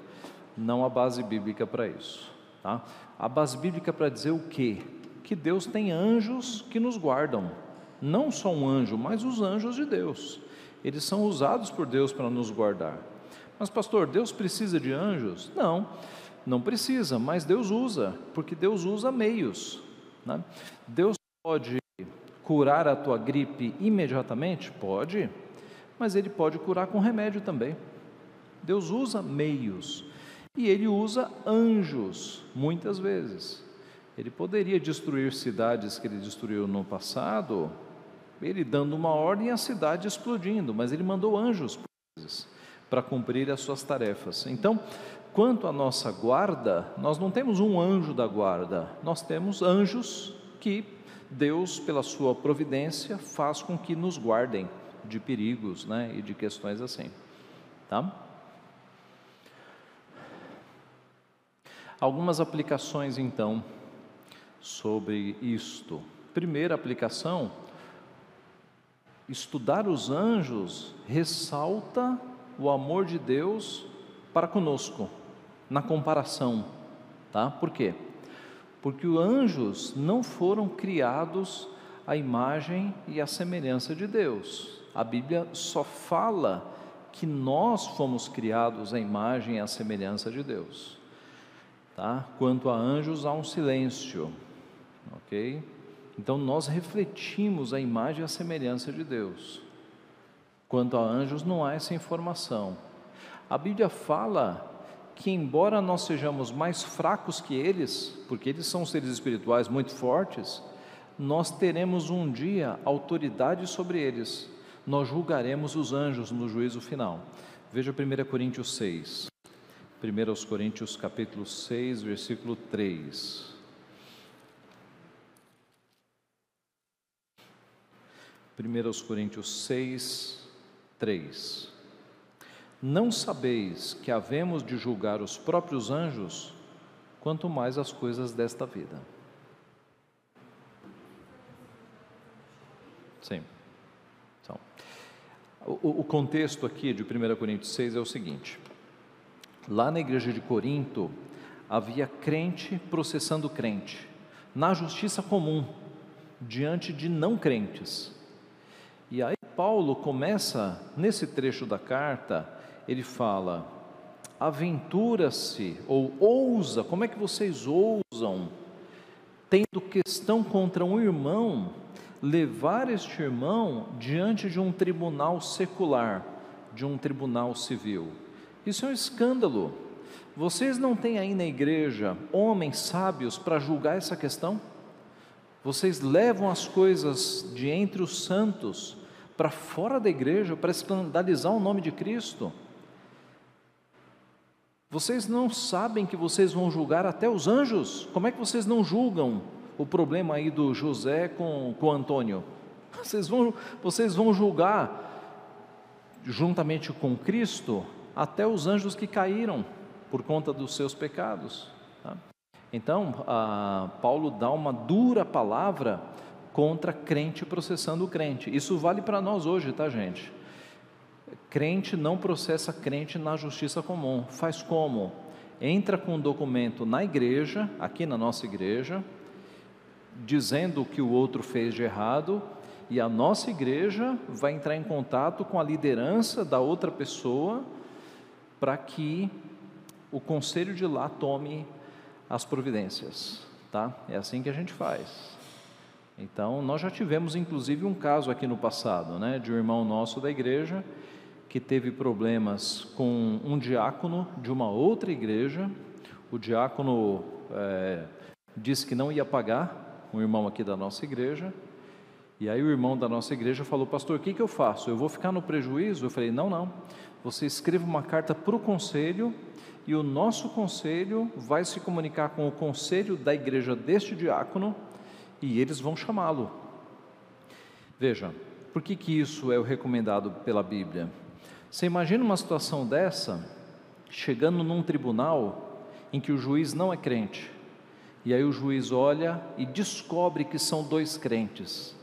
Não há base bíblica para isso. Tá? A base bíblica para dizer o quê? Que Deus tem anjos que nos guardam. Não só um anjo, mas os anjos de Deus. Eles são usados por Deus para nos guardar. Mas, pastor, Deus precisa de anjos? Não, não precisa, mas Deus usa, porque Deus usa meios. Né? Deus pode curar a tua gripe imediatamente? Pode, mas Ele pode curar com remédio também. Deus usa meios e Ele usa anjos, muitas vezes. Ele poderia destruir cidades que Ele destruiu no passado, Ele dando uma ordem e a cidade explodindo, mas Ele mandou anjos para cumprir as suas tarefas. Então, quanto à nossa guarda, nós não temos um anjo da guarda, nós temos anjos que Deus, pela sua providência, faz com que nos guardem de perigos né, e de questões assim. Tá? Algumas aplicações então sobre isto. Primeira aplicação: estudar os anjos ressalta o amor de Deus para conosco, na comparação, tá? Por quê? Porque os anjos não foram criados à imagem e à semelhança de Deus. A Bíblia só fala que nós fomos criados à imagem e à semelhança de Deus. Tá? Quanto a anjos, há um silêncio, ok? Então nós refletimos a imagem e a semelhança de Deus. Quanto a anjos, não há essa informação. A Bíblia fala que, embora nós sejamos mais fracos que eles, porque eles são seres espirituais muito fortes, nós teremos um dia autoridade sobre eles. Nós julgaremos os anjos no juízo final. Veja 1 Coríntios 6. 1 Coríntios capítulo 6, versículo 3. Primeiros Coríntios 6, 3. Não sabeis que havemos de julgar os próprios anjos, quanto mais as coisas desta vida. Sim. Então, o, o contexto aqui de 1 Coríntios 6 é o seguinte: Lá na igreja de Corinto, havia crente processando crente, na justiça comum, diante de não crentes. E aí Paulo começa, nesse trecho da carta, ele fala: aventura-se ou ousa, como é que vocês ousam, tendo questão contra um irmão, levar este irmão diante de um tribunal secular, de um tribunal civil? Isso é um escândalo. Vocês não têm aí na igreja homens sábios para julgar essa questão? Vocês levam as coisas de entre os santos para fora da igreja para escandalizar o nome de Cristo. Vocês não sabem que vocês vão julgar até os anjos? Como é que vocês não julgam o problema aí do José com, com Antônio? Vocês vão, vocês vão julgar juntamente com Cristo até os anjos que caíram por conta dos seus pecados. Tá? Então, Paulo dá uma dura palavra contra crente processando crente. Isso vale para nós hoje, tá, gente? Crente não processa crente na justiça comum. Faz como? Entra com um documento na igreja, aqui na nossa igreja, dizendo o que o outro fez de errado, e a nossa igreja vai entrar em contato com a liderança da outra pessoa para que o conselho de lá tome as providências, tá? É assim que a gente faz. Então, nós já tivemos inclusive um caso aqui no passado, né, de um irmão nosso da igreja que teve problemas com um diácono de uma outra igreja. O diácono é, disse que não ia pagar, um irmão aqui da nossa igreja. E aí o irmão da nossa igreja falou, pastor, o que, que eu faço? Eu vou ficar no prejuízo? Eu falei, não, não você escreva uma carta para o conselho e o nosso conselho vai se comunicar com o conselho da igreja deste diácono e eles vão chamá-lo. Veja, por que, que isso é o recomendado pela Bíblia? Você imagina uma situação dessa, chegando num tribunal em que o juiz não é crente. E aí o juiz olha e descobre que são dois crentes.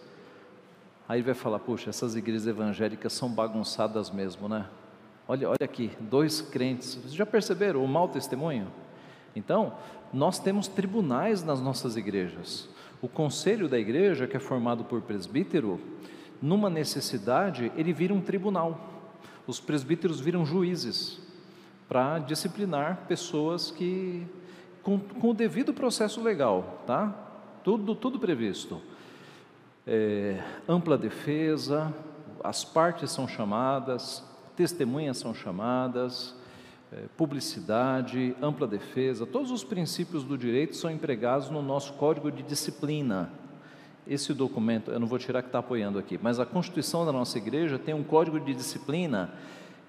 Aí vai falar: puxa, essas igrejas evangélicas são bagunçadas mesmo, né? Olha, olha aqui, dois crentes. Vocês já perceberam o mau testemunho? Então, nós temos tribunais nas nossas igrejas. O conselho da igreja, que é formado por presbítero, numa necessidade, ele vira um tribunal. Os presbíteros viram juízes para disciplinar pessoas que com, com, o devido processo legal, tá? Tudo, tudo previsto. É, ampla defesa, as partes são chamadas, testemunhas são chamadas, é, publicidade, ampla defesa, todos os princípios do direito são empregados no nosso Código de Disciplina. Esse documento, eu não vou tirar que está apoiando aqui, mas a Constituição da nossa igreja tem um Código de Disciplina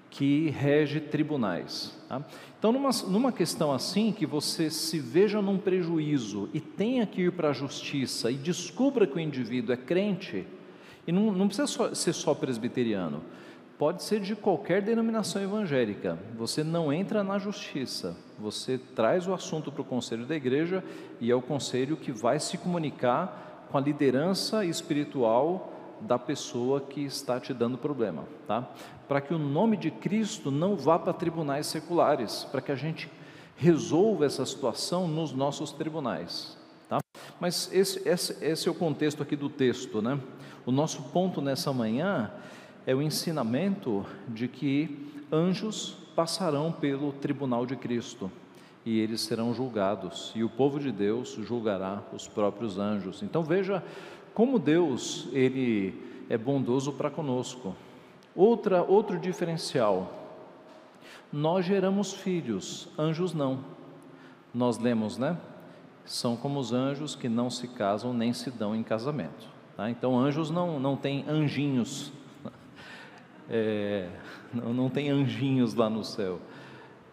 que rege tribunais. Tá? Então, numa, numa questão assim, que você se veja num prejuízo e tenha que ir para a justiça e descubra que o indivíduo é crente, e não, não precisa só, ser só presbiteriano, pode ser de qualquer denominação evangélica. Você não entra na justiça, você traz o assunto para o conselho da igreja e é o conselho que vai se comunicar com a liderança espiritual da pessoa que está te dando problema, tá? Para que o nome de Cristo não vá para tribunais seculares, para que a gente resolva essa situação nos nossos tribunais, tá? Mas esse, esse, esse é o contexto aqui do texto, né? O nosso ponto nessa manhã é o ensinamento de que anjos passarão pelo tribunal de Cristo e eles serão julgados, e o povo de Deus julgará os próprios anjos. Então veja como Deus ele é bondoso para conosco. Outra outro diferencial. Nós geramos filhos, anjos não. Nós lemos, né? São como os anjos que não se casam nem se dão em casamento. Tá? Então anjos não não têm anjinhos é, não, não tem anjinhos lá no céu.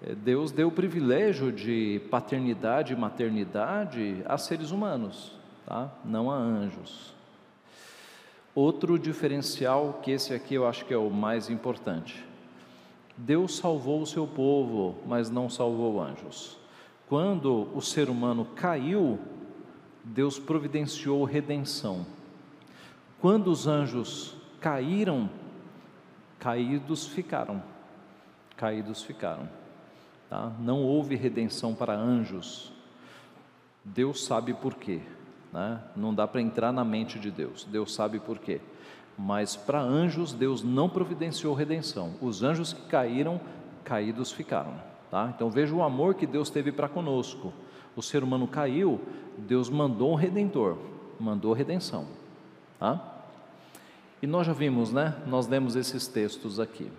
É, Deus deu o privilégio de paternidade e maternidade a seres humanos, tá? não a anjos. Outro diferencial, que esse aqui eu acho que é o mais importante. Deus salvou o seu povo, mas não salvou anjos. Quando o ser humano caiu, Deus providenciou redenção. Quando os anjos caíram, caídos ficaram. Caídos ficaram. Tá? Não houve redenção para anjos. Deus sabe por quê. Né? Não dá para entrar na mente de Deus. Deus sabe por quê. Mas para anjos, Deus não providenciou redenção. Os anjos que caíram, caídos ficaram. Tá? Então veja o amor que Deus teve para conosco. O ser humano caiu, Deus mandou um redentor, mandou redenção. Tá? E nós já vimos, né? Nós lemos esses textos aqui.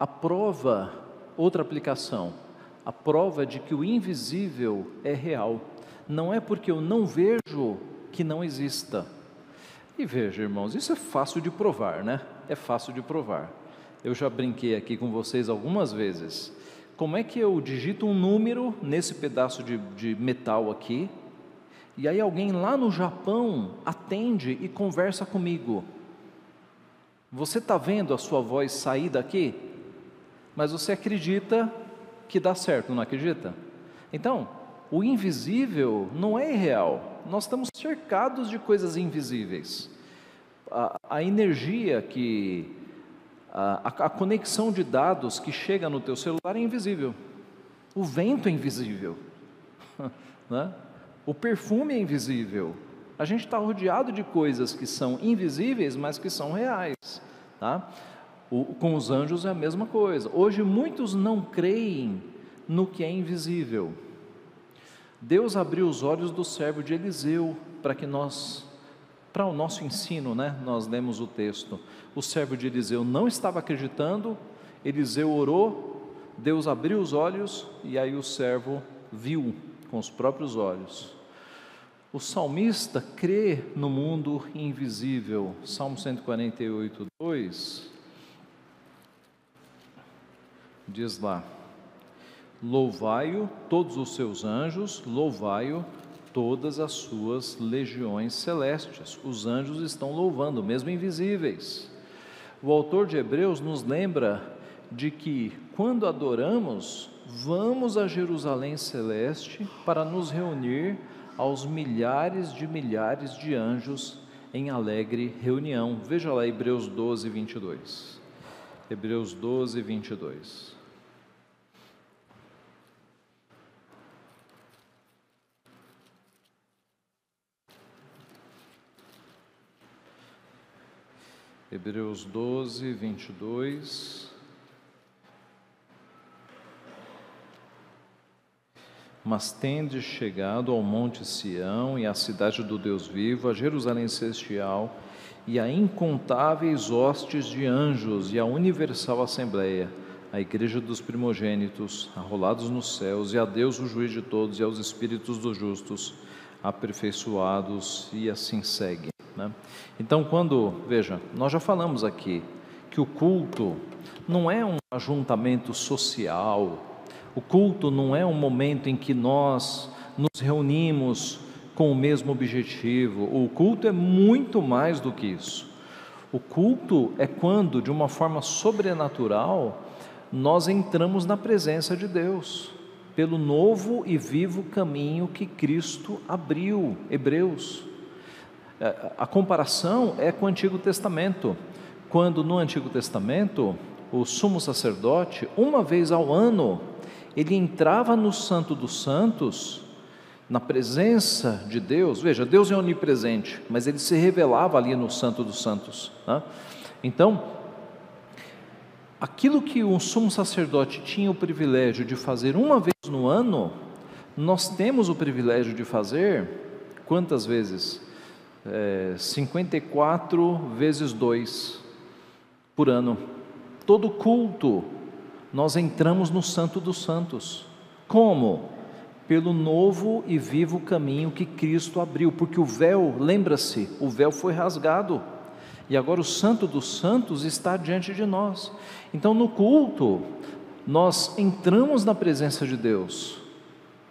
A prova, outra aplicação, a prova de que o invisível é real. Não é porque eu não vejo que não exista. E veja, irmãos, isso é fácil de provar, né? É fácil de provar. Eu já brinquei aqui com vocês algumas vezes. Como é que eu digito um número nesse pedaço de, de metal aqui e aí alguém lá no Japão atende e conversa comigo. Você está vendo a sua voz sair daqui? Mas você acredita que dá certo, não acredita? Então, o invisível não é irreal. Nós estamos cercados de coisas invisíveis. A, a energia que. A, a conexão de dados que chega no teu celular é invisível. O vento é invisível. né? O perfume é invisível. A gente está rodeado de coisas que são invisíveis, mas que são reais. Tá? O, com os anjos é a mesma coisa. Hoje muitos não creem no que é invisível. Deus abriu os olhos do servo de Eliseu para que nós, para o nosso ensino, né? Nós lemos o texto. O servo de Eliseu não estava acreditando. Eliseu orou, Deus abriu os olhos e aí o servo viu com os próprios olhos. O salmista crê no mundo invisível. Salmo 148, 2 diz lá: Louvai-o todos os seus anjos, louvai-o todas as suas legiões celestes. Os anjos estão louvando, mesmo invisíveis. O autor de Hebreus nos lembra de que quando adoramos, vamos a Jerusalém celeste para nos reunir aos milhares de milhares de anjos em alegre reunião. Veja lá Hebreus 12, 22. Hebreus 12, 22. Hebreus 12, 22. Mas tendes chegado ao Monte Sião e à cidade do Deus vivo, a Jerusalém celestial e a incontáveis hostes de anjos e a universal assembleia, a igreja dos primogênitos, arrolados nos céus, e a Deus, o juiz de todos, e aos espíritos dos justos, aperfeiçoados, e assim segue. Né? Então, quando, veja, nós já falamos aqui que o culto não é um ajuntamento social, o culto não é um momento em que nós nos reunimos com o mesmo objetivo, o culto é muito mais do que isso. O culto é quando, de uma forma sobrenatural, nós entramos na presença de Deus, pelo novo e vivo caminho que Cristo abriu. Hebreus é, a comparação é com o Antigo Testamento, quando no Antigo Testamento o sumo sacerdote, uma vez ao ano, ele entrava no Santo dos Santos, na presença de Deus. Veja, Deus é onipresente, mas ele se revelava ali no Santo dos Santos. Né? Então, aquilo que um sumo sacerdote tinha o privilégio de fazer uma vez no ano, nós temos o privilégio de fazer quantas vezes? é, 54 vezes 2 por ano. Todo culto, nós entramos no Santo dos Santos. Como? Pelo novo e vivo caminho que Cristo abriu, porque o véu, lembra-se, o véu foi rasgado. E agora o Santo dos Santos está diante de nós. Então, no culto, nós entramos na presença de Deus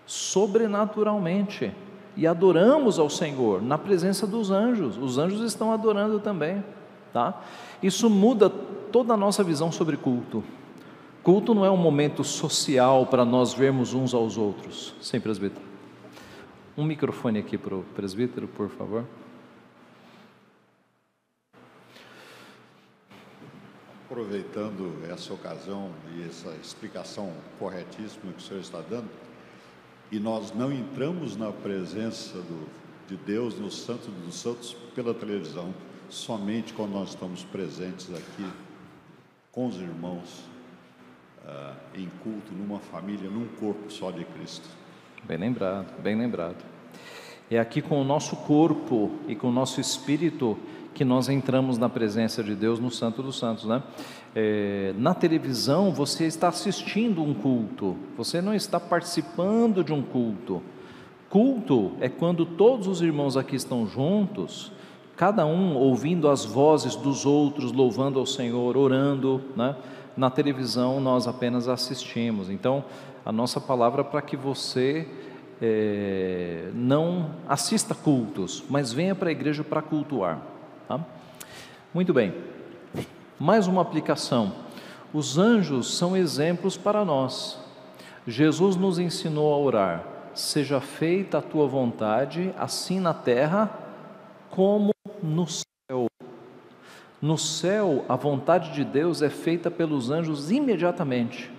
sobrenaturalmente e adoramos ao Senhor na presença dos anjos. Os anjos estão adorando também, tá? Isso muda toda a nossa visão sobre culto. Culto não é um momento social para nós vermos uns aos outros. Sem presbítero. Um microfone aqui para o presbítero, por favor. Aproveitando essa ocasião e essa explicação corretíssima que o senhor está dando, e nós não entramos na presença do, de Deus, no Santo dos Santos, pela televisão, somente quando nós estamos presentes aqui com os irmãos, uh, em culto, numa família, num corpo só de Cristo. Bem lembrado, bem lembrado. É aqui com o nosso corpo e com o nosso espírito que nós entramos na presença de Deus no Santo dos Santos, né? É, na televisão você está assistindo um culto, você não está participando de um culto. Culto é quando todos os irmãos aqui estão juntos, cada um ouvindo as vozes dos outros, louvando ao Senhor, orando, né? Na televisão nós apenas assistimos. Então, a nossa palavra é para que você é, não assista cultos, mas venha para a igreja para cultuar. Tá? Muito bem, mais uma aplicação. Os anjos são exemplos para nós. Jesus nos ensinou a orar: seja feita a tua vontade, assim na terra como no céu. No céu, a vontade de Deus é feita pelos anjos imediatamente,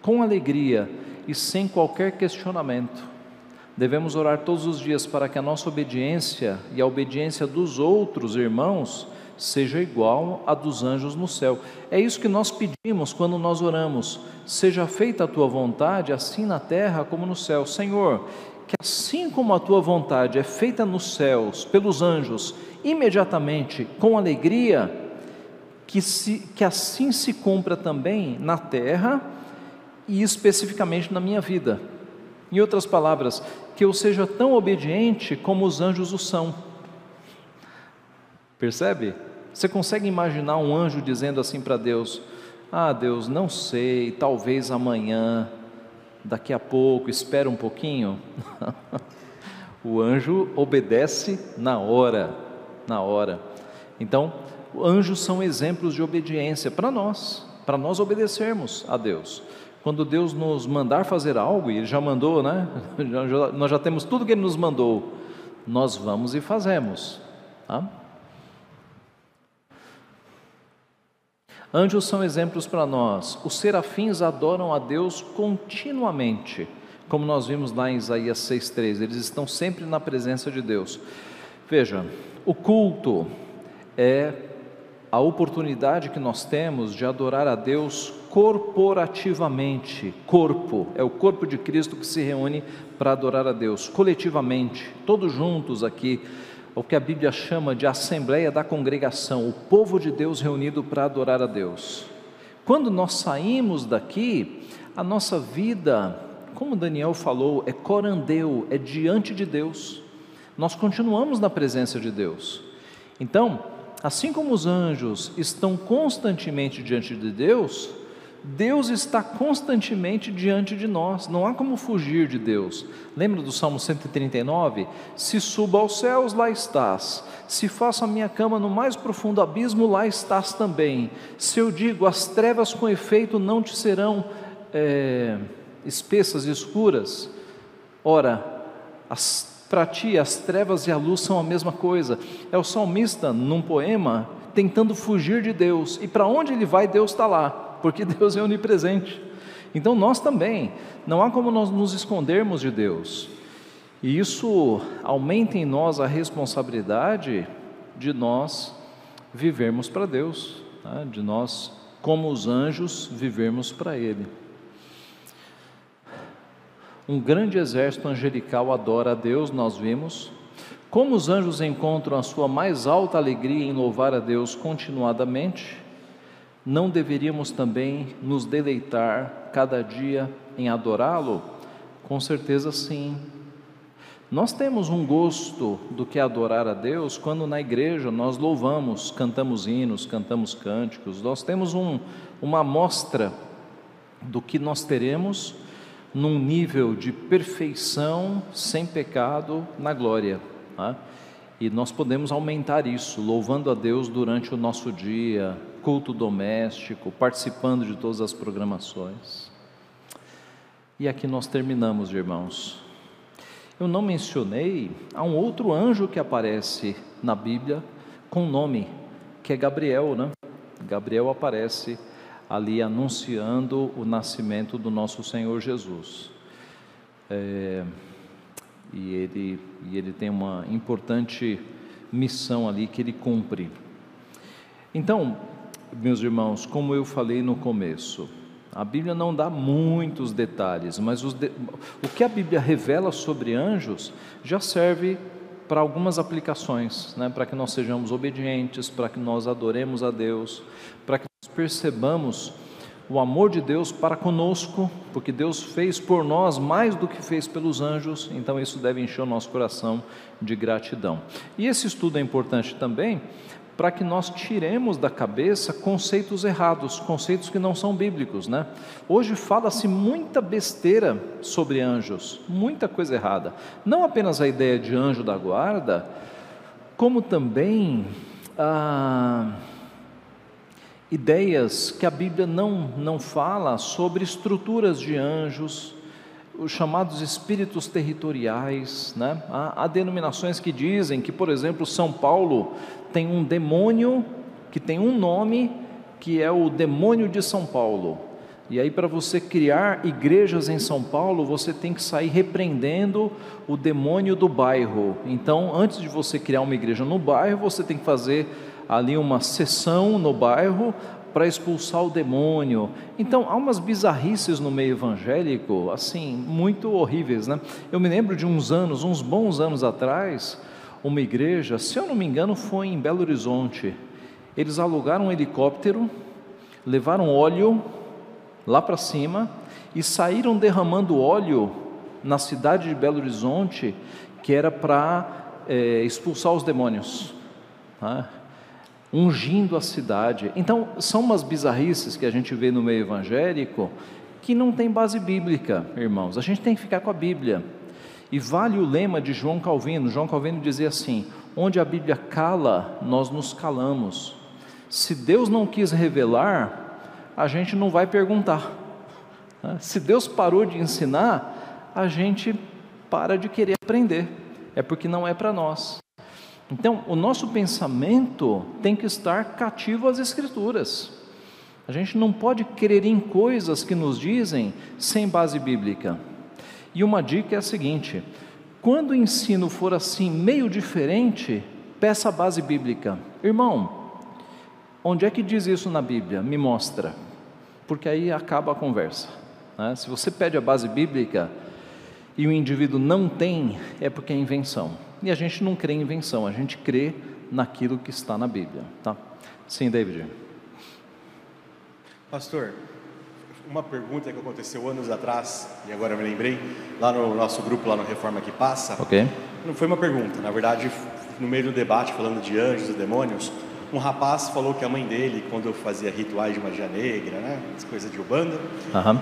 com alegria e sem qualquer questionamento. Devemos orar todos os dias para que a nossa obediência e a obediência dos outros irmãos seja igual à dos anjos no céu. É isso que nós pedimos quando nós oramos: seja feita a tua vontade, assim na terra como no céu. Senhor, que assim como a tua vontade é feita nos céus pelos anjos, imediatamente, com alegria, que, se, que assim se cumpra também na terra e especificamente na minha vida. Em outras palavras, que eu seja tão obediente como os anjos o são. Percebe? Você consegue imaginar um anjo dizendo assim para Deus: Ah, Deus, não sei, talvez amanhã, daqui a pouco, espera um pouquinho? o anjo obedece na hora, na hora. Então, anjos são exemplos de obediência para nós, para nós obedecermos a Deus. Quando Deus nos mandar fazer algo, e Ele já mandou, né? Nós já temos tudo que Ele nos mandou, nós vamos e fazemos. Tá? Anjos são exemplos para nós. Os serafins adoram a Deus continuamente, como nós vimos lá em Isaías 6,3. Eles estão sempre na presença de Deus. Veja, o culto é a oportunidade que nós temos de adorar a Deus corporativamente. Corpo, é o corpo de Cristo que se reúne para adorar a Deus, coletivamente, todos juntos aqui o que a Bíblia chama de assembleia da congregação, o povo de Deus reunido para adorar a Deus. Quando nós saímos daqui, a nossa vida, como Daniel falou, é corandeu, é diante de Deus. Nós continuamos na presença de Deus. Então, assim como os anjos estão constantemente diante de Deus, Deus está constantemente diante de nós, não há como fugir de Deus. Lembra do Salmo 139? Se suba aos céus, lá estás. Se faço a minha cama no mais profundo abismo, lá estás também. Se eu digo, as trevas com efeito não te serão é, espessas e escuras, ora, para ti as trevas e a luz são a mesma coisa. É o salmista, num poema, tentando fugir de Deus, e para onde ele vai, Deus está lá porque Deus é onipresente. Então nós também, não há como nós nos escondermos de Deus. E isso aumenta em nós a responsabilidade de nós vivermos para Deus, tá? de nós, como os anjos, vivermos para Ele. Um grande exército angelical adora a Deus, nós vimos. Como os anjos encontram a sua mais alta alegria em louvar a Deus continuadamente, não deveríamos também nos deleitar cada dia em adorá-lo? Com certeza sim. Nós temos um gosto do que adorar a Deus quando na igreja nós louvamos, cantamos hinos, cantamos cânticos, nós temos um, uma amostra do que nós teremos num nível de perfeição sem pecado na glória. Tá? E nós podemos aumentar isso, louvando a Deus durante o nosso dia, culto doméstico, participando de todas as programações. E aqui nós terminamos, irmãos. Eu não mencionei, há um outro anjo que aparece na Bíblia com nome, que é Gabriel, né? Gabriel aparece ali anunciando o nascimento do nosso Senhor Jesus. É, e, ele, e ele tem uma importante missão ali que ele cumpre. Então, meus irmãos, como eu falei no começo, a Bíblia não dá muitos detalhes, mas de... o que a Bíblia revela sobre anjos já serve para algumas aplicações, né? para que nós sejamos obedientes, para que nós adoremos a Deus, para que percebamos o amor de Deus para conosco, porque Deus fez por nós mais do que fez pelos anjos, então isso deve encher o nosso coração de gratidão. E esse estudo é importante também para que nós tiremos da cabeça conceitos errados, conceitos que não são bíblicos, né? Hoje fala-se muita besteira sobre anjos, muita coisa errada. Não apenas a ideia de anjo da guarda, como também ah, ideias que a Bíblia não, não fala sobre estruturas de anjos, os chamados espíritos territoriais. Né? Há, há, denominações que dizem que, por exemplo, São Paulo tem um demônio que tem um nome que é o demônio de São Paulo. E aí, para você criar igrejas em São Paulo, você tem que sair repreendendo o demônio do bairro. Então, antes de você criar uma igreja no bairro, você tem que fazer ali uma sessão no bairro para expulsar o demônio. Então, há umas bizarrices no meio evangélico, assim, muito horríveis, né? Eu me lembro de uns anos, uns bons anos atrás, uma igreja, se eu não me engano, foi em Belo Horizonte. Eles alugaram um helicóptero, levaram óleo lá para cima e saíram derramando óleo na cidade de Belo Horizonte, que era para é, expulsar os demônios. Tá? Ungindo a cidade. Então, são umas bizarrices que a gente vê no meio evangélico que não tem base bíblica, irmãos. A gente tem que ficar com a Bíblia. E vale o lema de João Calvino. João Calvino dizia assim: onde a Bíblia cala, nós nos calamos. Se Deus não quis revelar, a gente não vai perguntar. Né? Se Deus parou de ensinar, a gente para de querer aprender, é porque não é para nós. Então, o nosso pensamento tem que estar cativo às Escrituras. A gente não pode crer em coisas que nos dizem sem base bíblica. E uma dica é a seguinte: quando o ensino for assim, meio diferente, peça a base bíblica. Irmão, onde é que diz isso na Bíblia? Me mostra. Porque aí acaba a conversa. Né? Se você pede a base bíblica e o indivíduo não tem, é porque é invenção. E a gente não crê em invenção, a gente crê naquilo que está na Bíblia. Tá? Sim, David. Pastor, uma pergunta que aconteceu anos atrás, e agora eu me lembrei, lá no nosso grupo, lá no Reforma que Passa. Ok. Não foi uma pergunta, na verdade, no meio do debate, falando de anjos e demônios, um rapaz falou que a mãe dele, quando fazia rituais de magia negra, né, as coisas de Ubanda,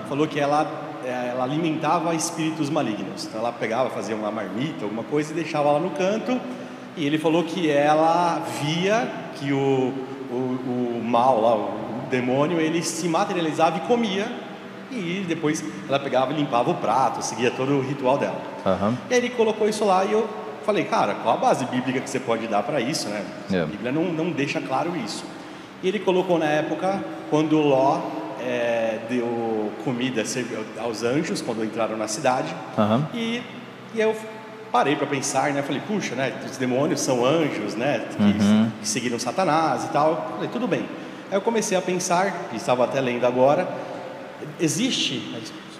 falou que ela, ela alimentava espíritos malignos. Então ela pegava, fazia uma marmita, alguma coisa e deixava lá no canto. E ele falou que ela via que o, o, o mal lá, o demônio, ele se materializava e comia. E depois ela pegava e limpava o prato, seguia todo o ritual dela. Aham. E aí ele colocou isso lá e eu falei, cara, qual a base bíblica que você pode dar para isso, né? É. A Bíblia não, não deixa claro isso. E ele colocou na época quando Ló eh, deu comida aos anjos quando entraram na cidade. Aham. E, e eu parei para pensar, né? Falei, puxa, né? Os demônios são anjos, né? Que, Uhum. que seguiram Satanás e tal. Falei, tudo bem. Aí eu comecei a pensar, e estava até lendo agora, existe,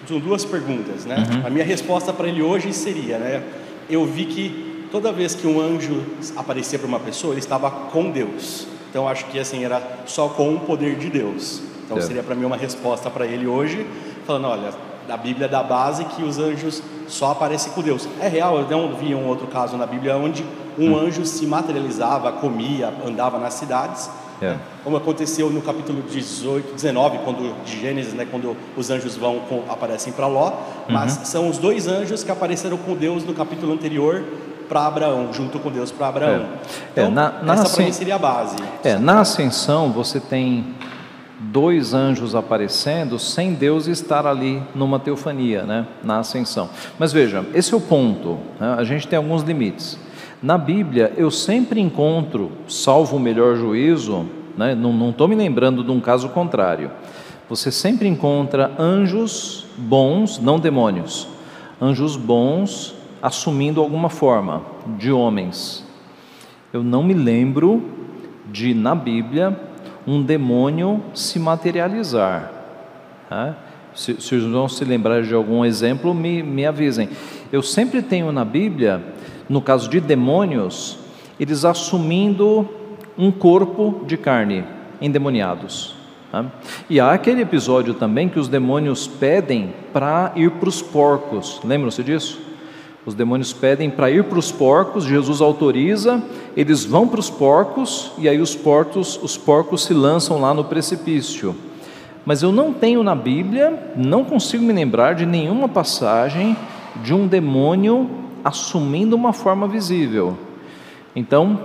são duas perguntas, né? A minha resposta para ele hoje seria, né? Eu vi que toda vez que um anjo aparecia para uma pessoa, ele estava com Deus. Então acho que assim era só com o poder de Deus. Então seria para mim uma resposta para ele hoje, falando, olha, a Bíblia dá base que os anjos só aparecem com Deus. É real, eu não vi um outro caso na Bíblia onde um anjo se materializava, comia, andava nas cidades. É. né? Como aconteceu no capítulo 18, 19, quando, de Gênesis, né, quando os anjos vão com- aparecem para Ló, mas são os dois anjos que apareceram com Deus no capítulo anterior para Abraão, junto com Deus para Abraão. É. É, Então, na- na essa para mim seria a base. É, na ascensão você tem dois anjos aparecendo sem Deus estar ali numa teofania, né? Na ascensão. Mas veja, esse é o ponto. né? A gente tem alguns limites. Na Bíblia eu sempre encontro, salvo o melhor juízo, né? Não estou me lembrando de um caso contrário. Você sempre encontra anjos bons, não demônios, anjos bons assumindo alguma forma de homens. Eu não me lembro de, na Bíblia, um demônio se materializar. tá? Se, se os irmãos se lembrarem de algum exemplo, me, me avisem. Eu sempre tenho na Bíblia, no caso de demônios, eles assumindo um corpo de carne, endemoniados. tá? E há aquele episódio também que os demônios pedem para ir para os porcos. Lembram-se disso? Os demônios pedem para ir para os porcos, Jesus autoriza, eles vão para os porcos e aí os porcos, os porcos se lançam lá no precipício. Mas eu não tenho na Bíblia, não consigo me lembrar de nenhuma passagem de um demônio assumindo uma forma visível. Então,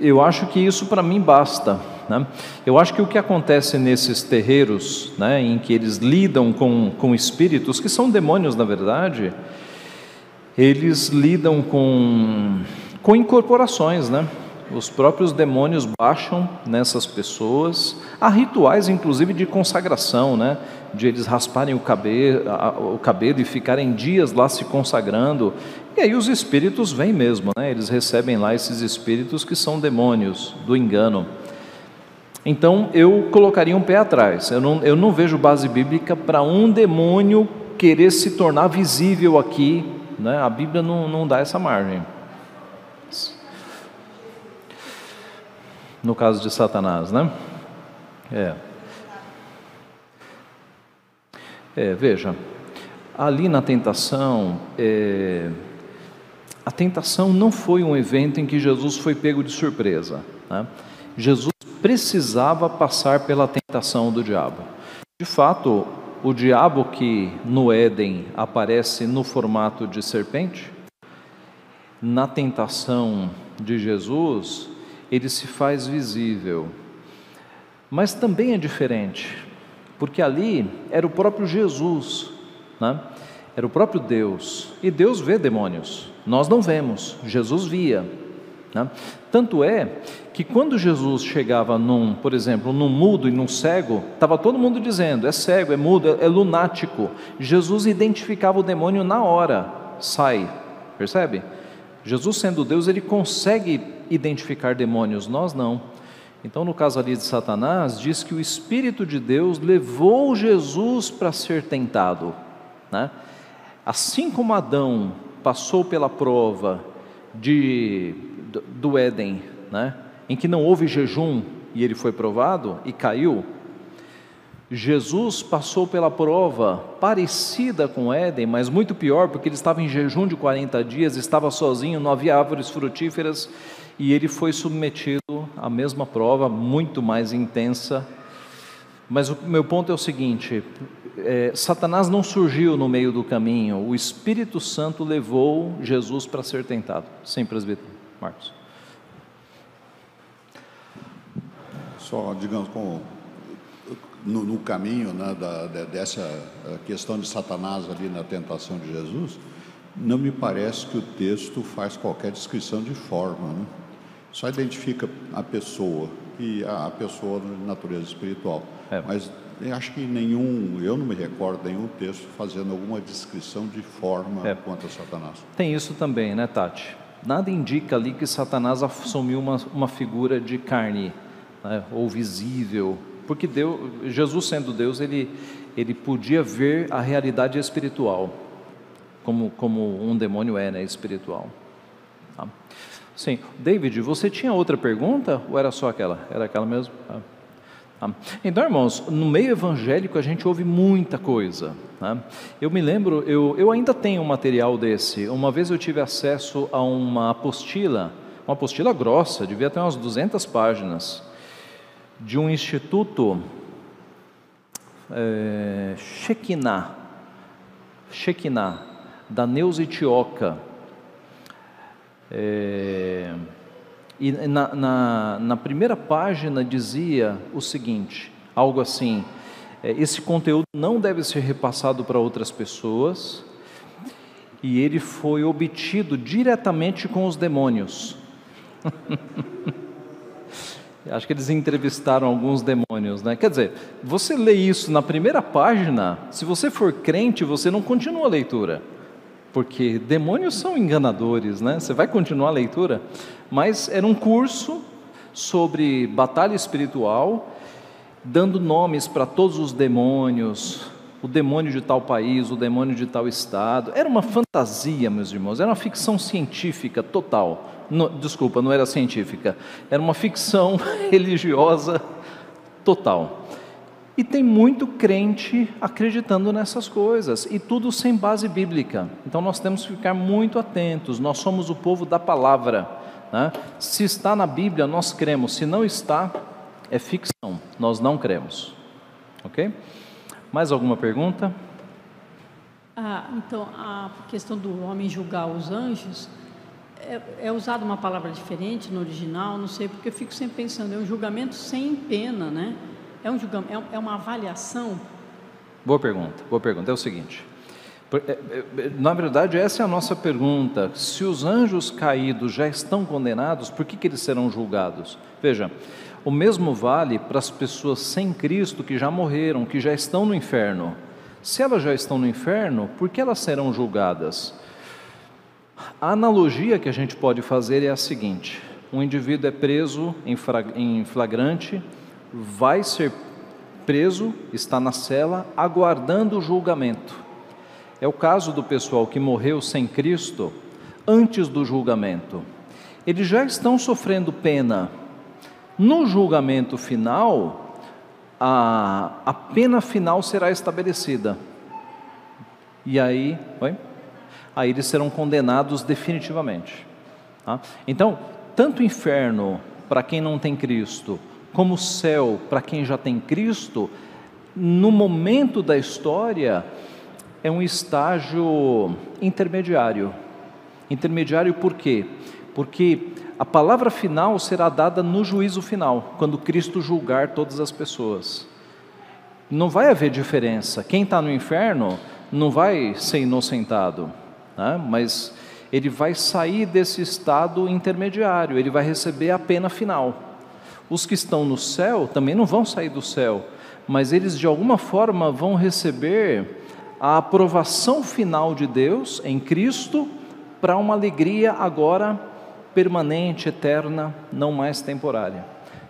eu acho que isso para mim basta. Né? Eu acho que o que acontece nesses terreiros, né, em que eles lidam com, com espíritos, que são demônios na verdade, eles lidam com, com incorporações, né? Os próprios demônios baixam nessas pessoas. Há rituais, inclusive, de consagração, né? De eles rasparem o cabelo, o cabelo e ficarem dias lá se consagrando. E aí os espíritos vêm mesmo, né? Eles recebem lá esses espíritos que são demônios do engano. Então eu colocaria um pé atrás. Eu não, eu não vejo base bíblica para um demônio querer se tornar visível aqui. Né? A Bíblia não, não dá essa margem. No caso de Satanás, né? É. É, veja, ali na tentação, é, a tentação não foi um evento em que Jesus foi pego de surpresa. Né? Jesus precisava passar pela tentação do diabo. De fato, o diabo que no Éden aparece no formato de serpente, na tentação de Jesus, ele se faz visível. Mas também é diferente. porque ali era o próprio Jesus, né? era o próprio Deus, e Deus vê demônios, nós não vemos, Jesus via. Né? Tanto é que quando Jesus chegava num, por exemplo, num mudo e num cego, estava todo mundo dizendo: é cego, é mudo, é lunático. Jesus identificava o demônio na hora, sai, percebe? Jesus, sendo Deus, ele consegue identificar demônios, nós não. Então, no caso ali de Satanás, diz que o Espírito de Deus levou Jesus para ser tentado. Né? Assim como Adão passou pela prova de, do Éden, né? em que não houve jejum e ele foi provado e caiu, Jesus passou pela prova parecida com Éden, mas muito pior, porque ele estava em jejum de 40 dias, estava sozinho, não havia árvores frutíferas, e ele foi submetido à mesma prova, muito mais intensa. Mas o meu ponto é o seguinte: é, Satanás não surgiu no meio do caminho, o Espírito Santo levou Jesus para ser tentado. Sim, presbítero Marcos. Só, digamos, com, no, no caminho né, da, dessa questão de Satanás ali na tentação de Jesus, não me parece que o texto faz qualquer descrição de forma, né? só identifica a pessoa e a, a pessoa de natureza espiritual. É. Mas acho que nenhum, eu não me recordo nenhum texto fazendo alguma descrição de forma é. quanto a Satanás. Tem isso também, né, Tati? Nada indica ali que Satanás assumiu uma, uma figura de carne, né, ou visível, porque Deus, Jesus sendo Deus, ele, ele podia ver a realidade espiritual, como, como um demônio é, né, espiritual. Tá? Sim, David, você tinha outra pergunta ou era só aquela? Era aquela mesmo? Ah. Então, irmãos, no meio evangélico a gente ouve muita coisa. Né? Eu me lembro, eu, eu ainda tenho um material desse. Uma vez eu tive acesso a uma apostila, uma apostila grossa, devia ter umas 200 páginas, de um instituto é, Shekinah, Shekinah, da Neuza Itioca. É, e na, na, na primeira página dizia o seguinte: algo assim, é, esse conteúdo não deve ser repassado para outras pessoas, e ele foi obtido diretamente com os demônios. Acho que eles entrevistaram alguns demônios, né? Quer dizer, você lê isso na primeira página, se você for crente, você não continua a leitura porque demônios são enganadores, né? Você vai continuar a leitura, mas era um curso sobre batalha espiritual, dando nomes para todos os demônios, o demônio de tal país, o demônio de tal estado. Era uma fantasia, meus irmãos, era uma ficção científica total. No, desculpa, não era científica, era uma ficção religiosa total. E tem muito crente acreditando nessas coisas, e tudo sem base bíblica. Então nós temos que ficar muito atentos, nós somos o povo da palavra. Né? Se está na Bíblia, nós cremos, se não está, é ficção, nós não cremos. Ok? Mais alguma pergunta? Ah, então, a questão do homem julgar os anjos, é, é usada uma palavra diferente no original, não sei, porque eu fico sempre pensando, é um julgamento sem pena, né? É um julgamento, é, é uma avaliação? Boa pergunta, boa pergunta. É o seguinte, é, é, na verdade, essa é a nossa pergunta. Se os anjos caídos já estão condenados, por que, que eles serão julgados? Veja, o mesmo vale para as pessoas sem Cristo que já morreram, que já estão no inferno. Se elas já estão no inferno, por que elas serão julgadas? A analogia que a gente pode fazer é a seguinte: um indivíduo é preso em flagrante vai ser preso, está na cela, aguardando o julgamento. É o caso do pessoal que morreu sem Cristo antes do julgamento. Eles já estão sofrendo pena. No julgamento final, a, a pena final será estabelecida. E aí, oi? aí eles serão condenados definitivamente. Tá? Então, tanto o inferno para quem não tem Cristo, como céu para quem já tem Cristo, no momento da história, é um estágio intermediário. Intermediário por quê? Porque a palavra final será dada no juízo final, quando Cristo julgar todas as pessoas. não vai haver diferença. Quem está no inferno não vai ser inocentado, né? mas ele vai sair desse estado intermediário, ele vai receber a pena final. Os que estão no céu também não vão sair do céu, mas eles de alguma forma vão receber a aprovação final de Deus em Cristo para uma alegria agora permanente, eterna, não mais temporária.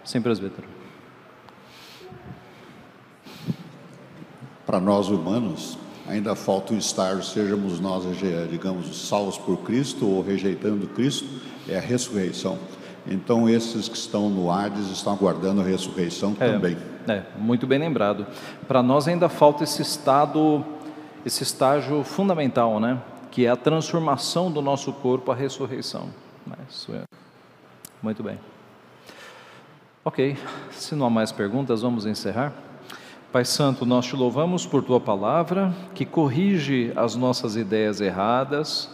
Sem presbítero. Para nós humanos, ainda falta o estágio, sejamos nós, digamos, salvos por Cristo ou rejeitando Cristo, é a ressurreição. Então, esses que estão no Hades estão aguardando a ressurreição é, também. É, muito bem lembrado. Para nós ainda falta esse estado, esse estágio fundamental, né? Que é a transformação do nosso corpo, a ressurreição. Isso é. Muito bem. Ok, se não há mais perguntas, vamos encerrar. Pai Santo, nós te louvamos por tua palavra, que corrige as nossas ideias erradas,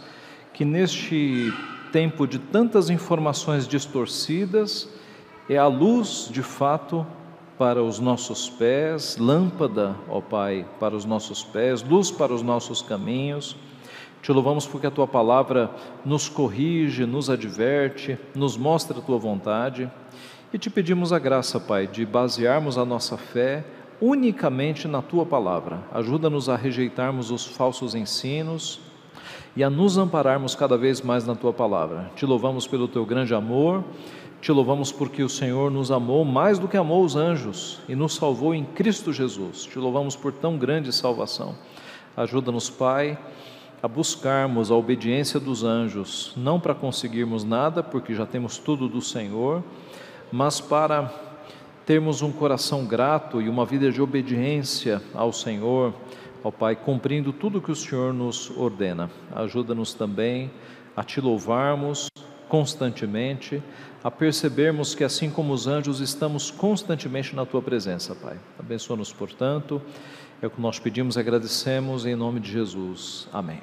que neste tempo de tantas informações distorcidas, é a luz de fato para os nossos pés, lâmpada, ó Pai, para os nossos pés, luz para os nossos caminhos. Te louvamos porque a tua palavra nos corrige, nos adverte, nos mostra a tua vontade. E te pedimos a graça, Pai, de basearmos a nossa fé unicamente na tua palavra. Ajuda-nos a rejeitarmos os falsos ensinos e a nos ampararmos cada vez mais na tua palavra. Te louvamos pelo teu grande amor, te louvamos porque o Senhor nos amou mais do que amou os anjos e nos salvou em Cristo Jesus. Te louvamos por tão grande salvação. Ajuda-nos, Pai, a buscarmos a obediência dos anjos, não para conseguirmos nada, porque já temos tudo do Senhor, mas para termos um coração grato e uma vida de obediência ao Senhor Ó Pai, cumprindo tudo o que o Senhor nos ordena. Ajuda-nos também a te louvarmos constantemente, a percebermos que assim como os anjos estamos constantemente na tua presença, Pai. Abençoa-nos, portanto. É o que nós pedimos, agradecemos em nome de Jesus. Amém.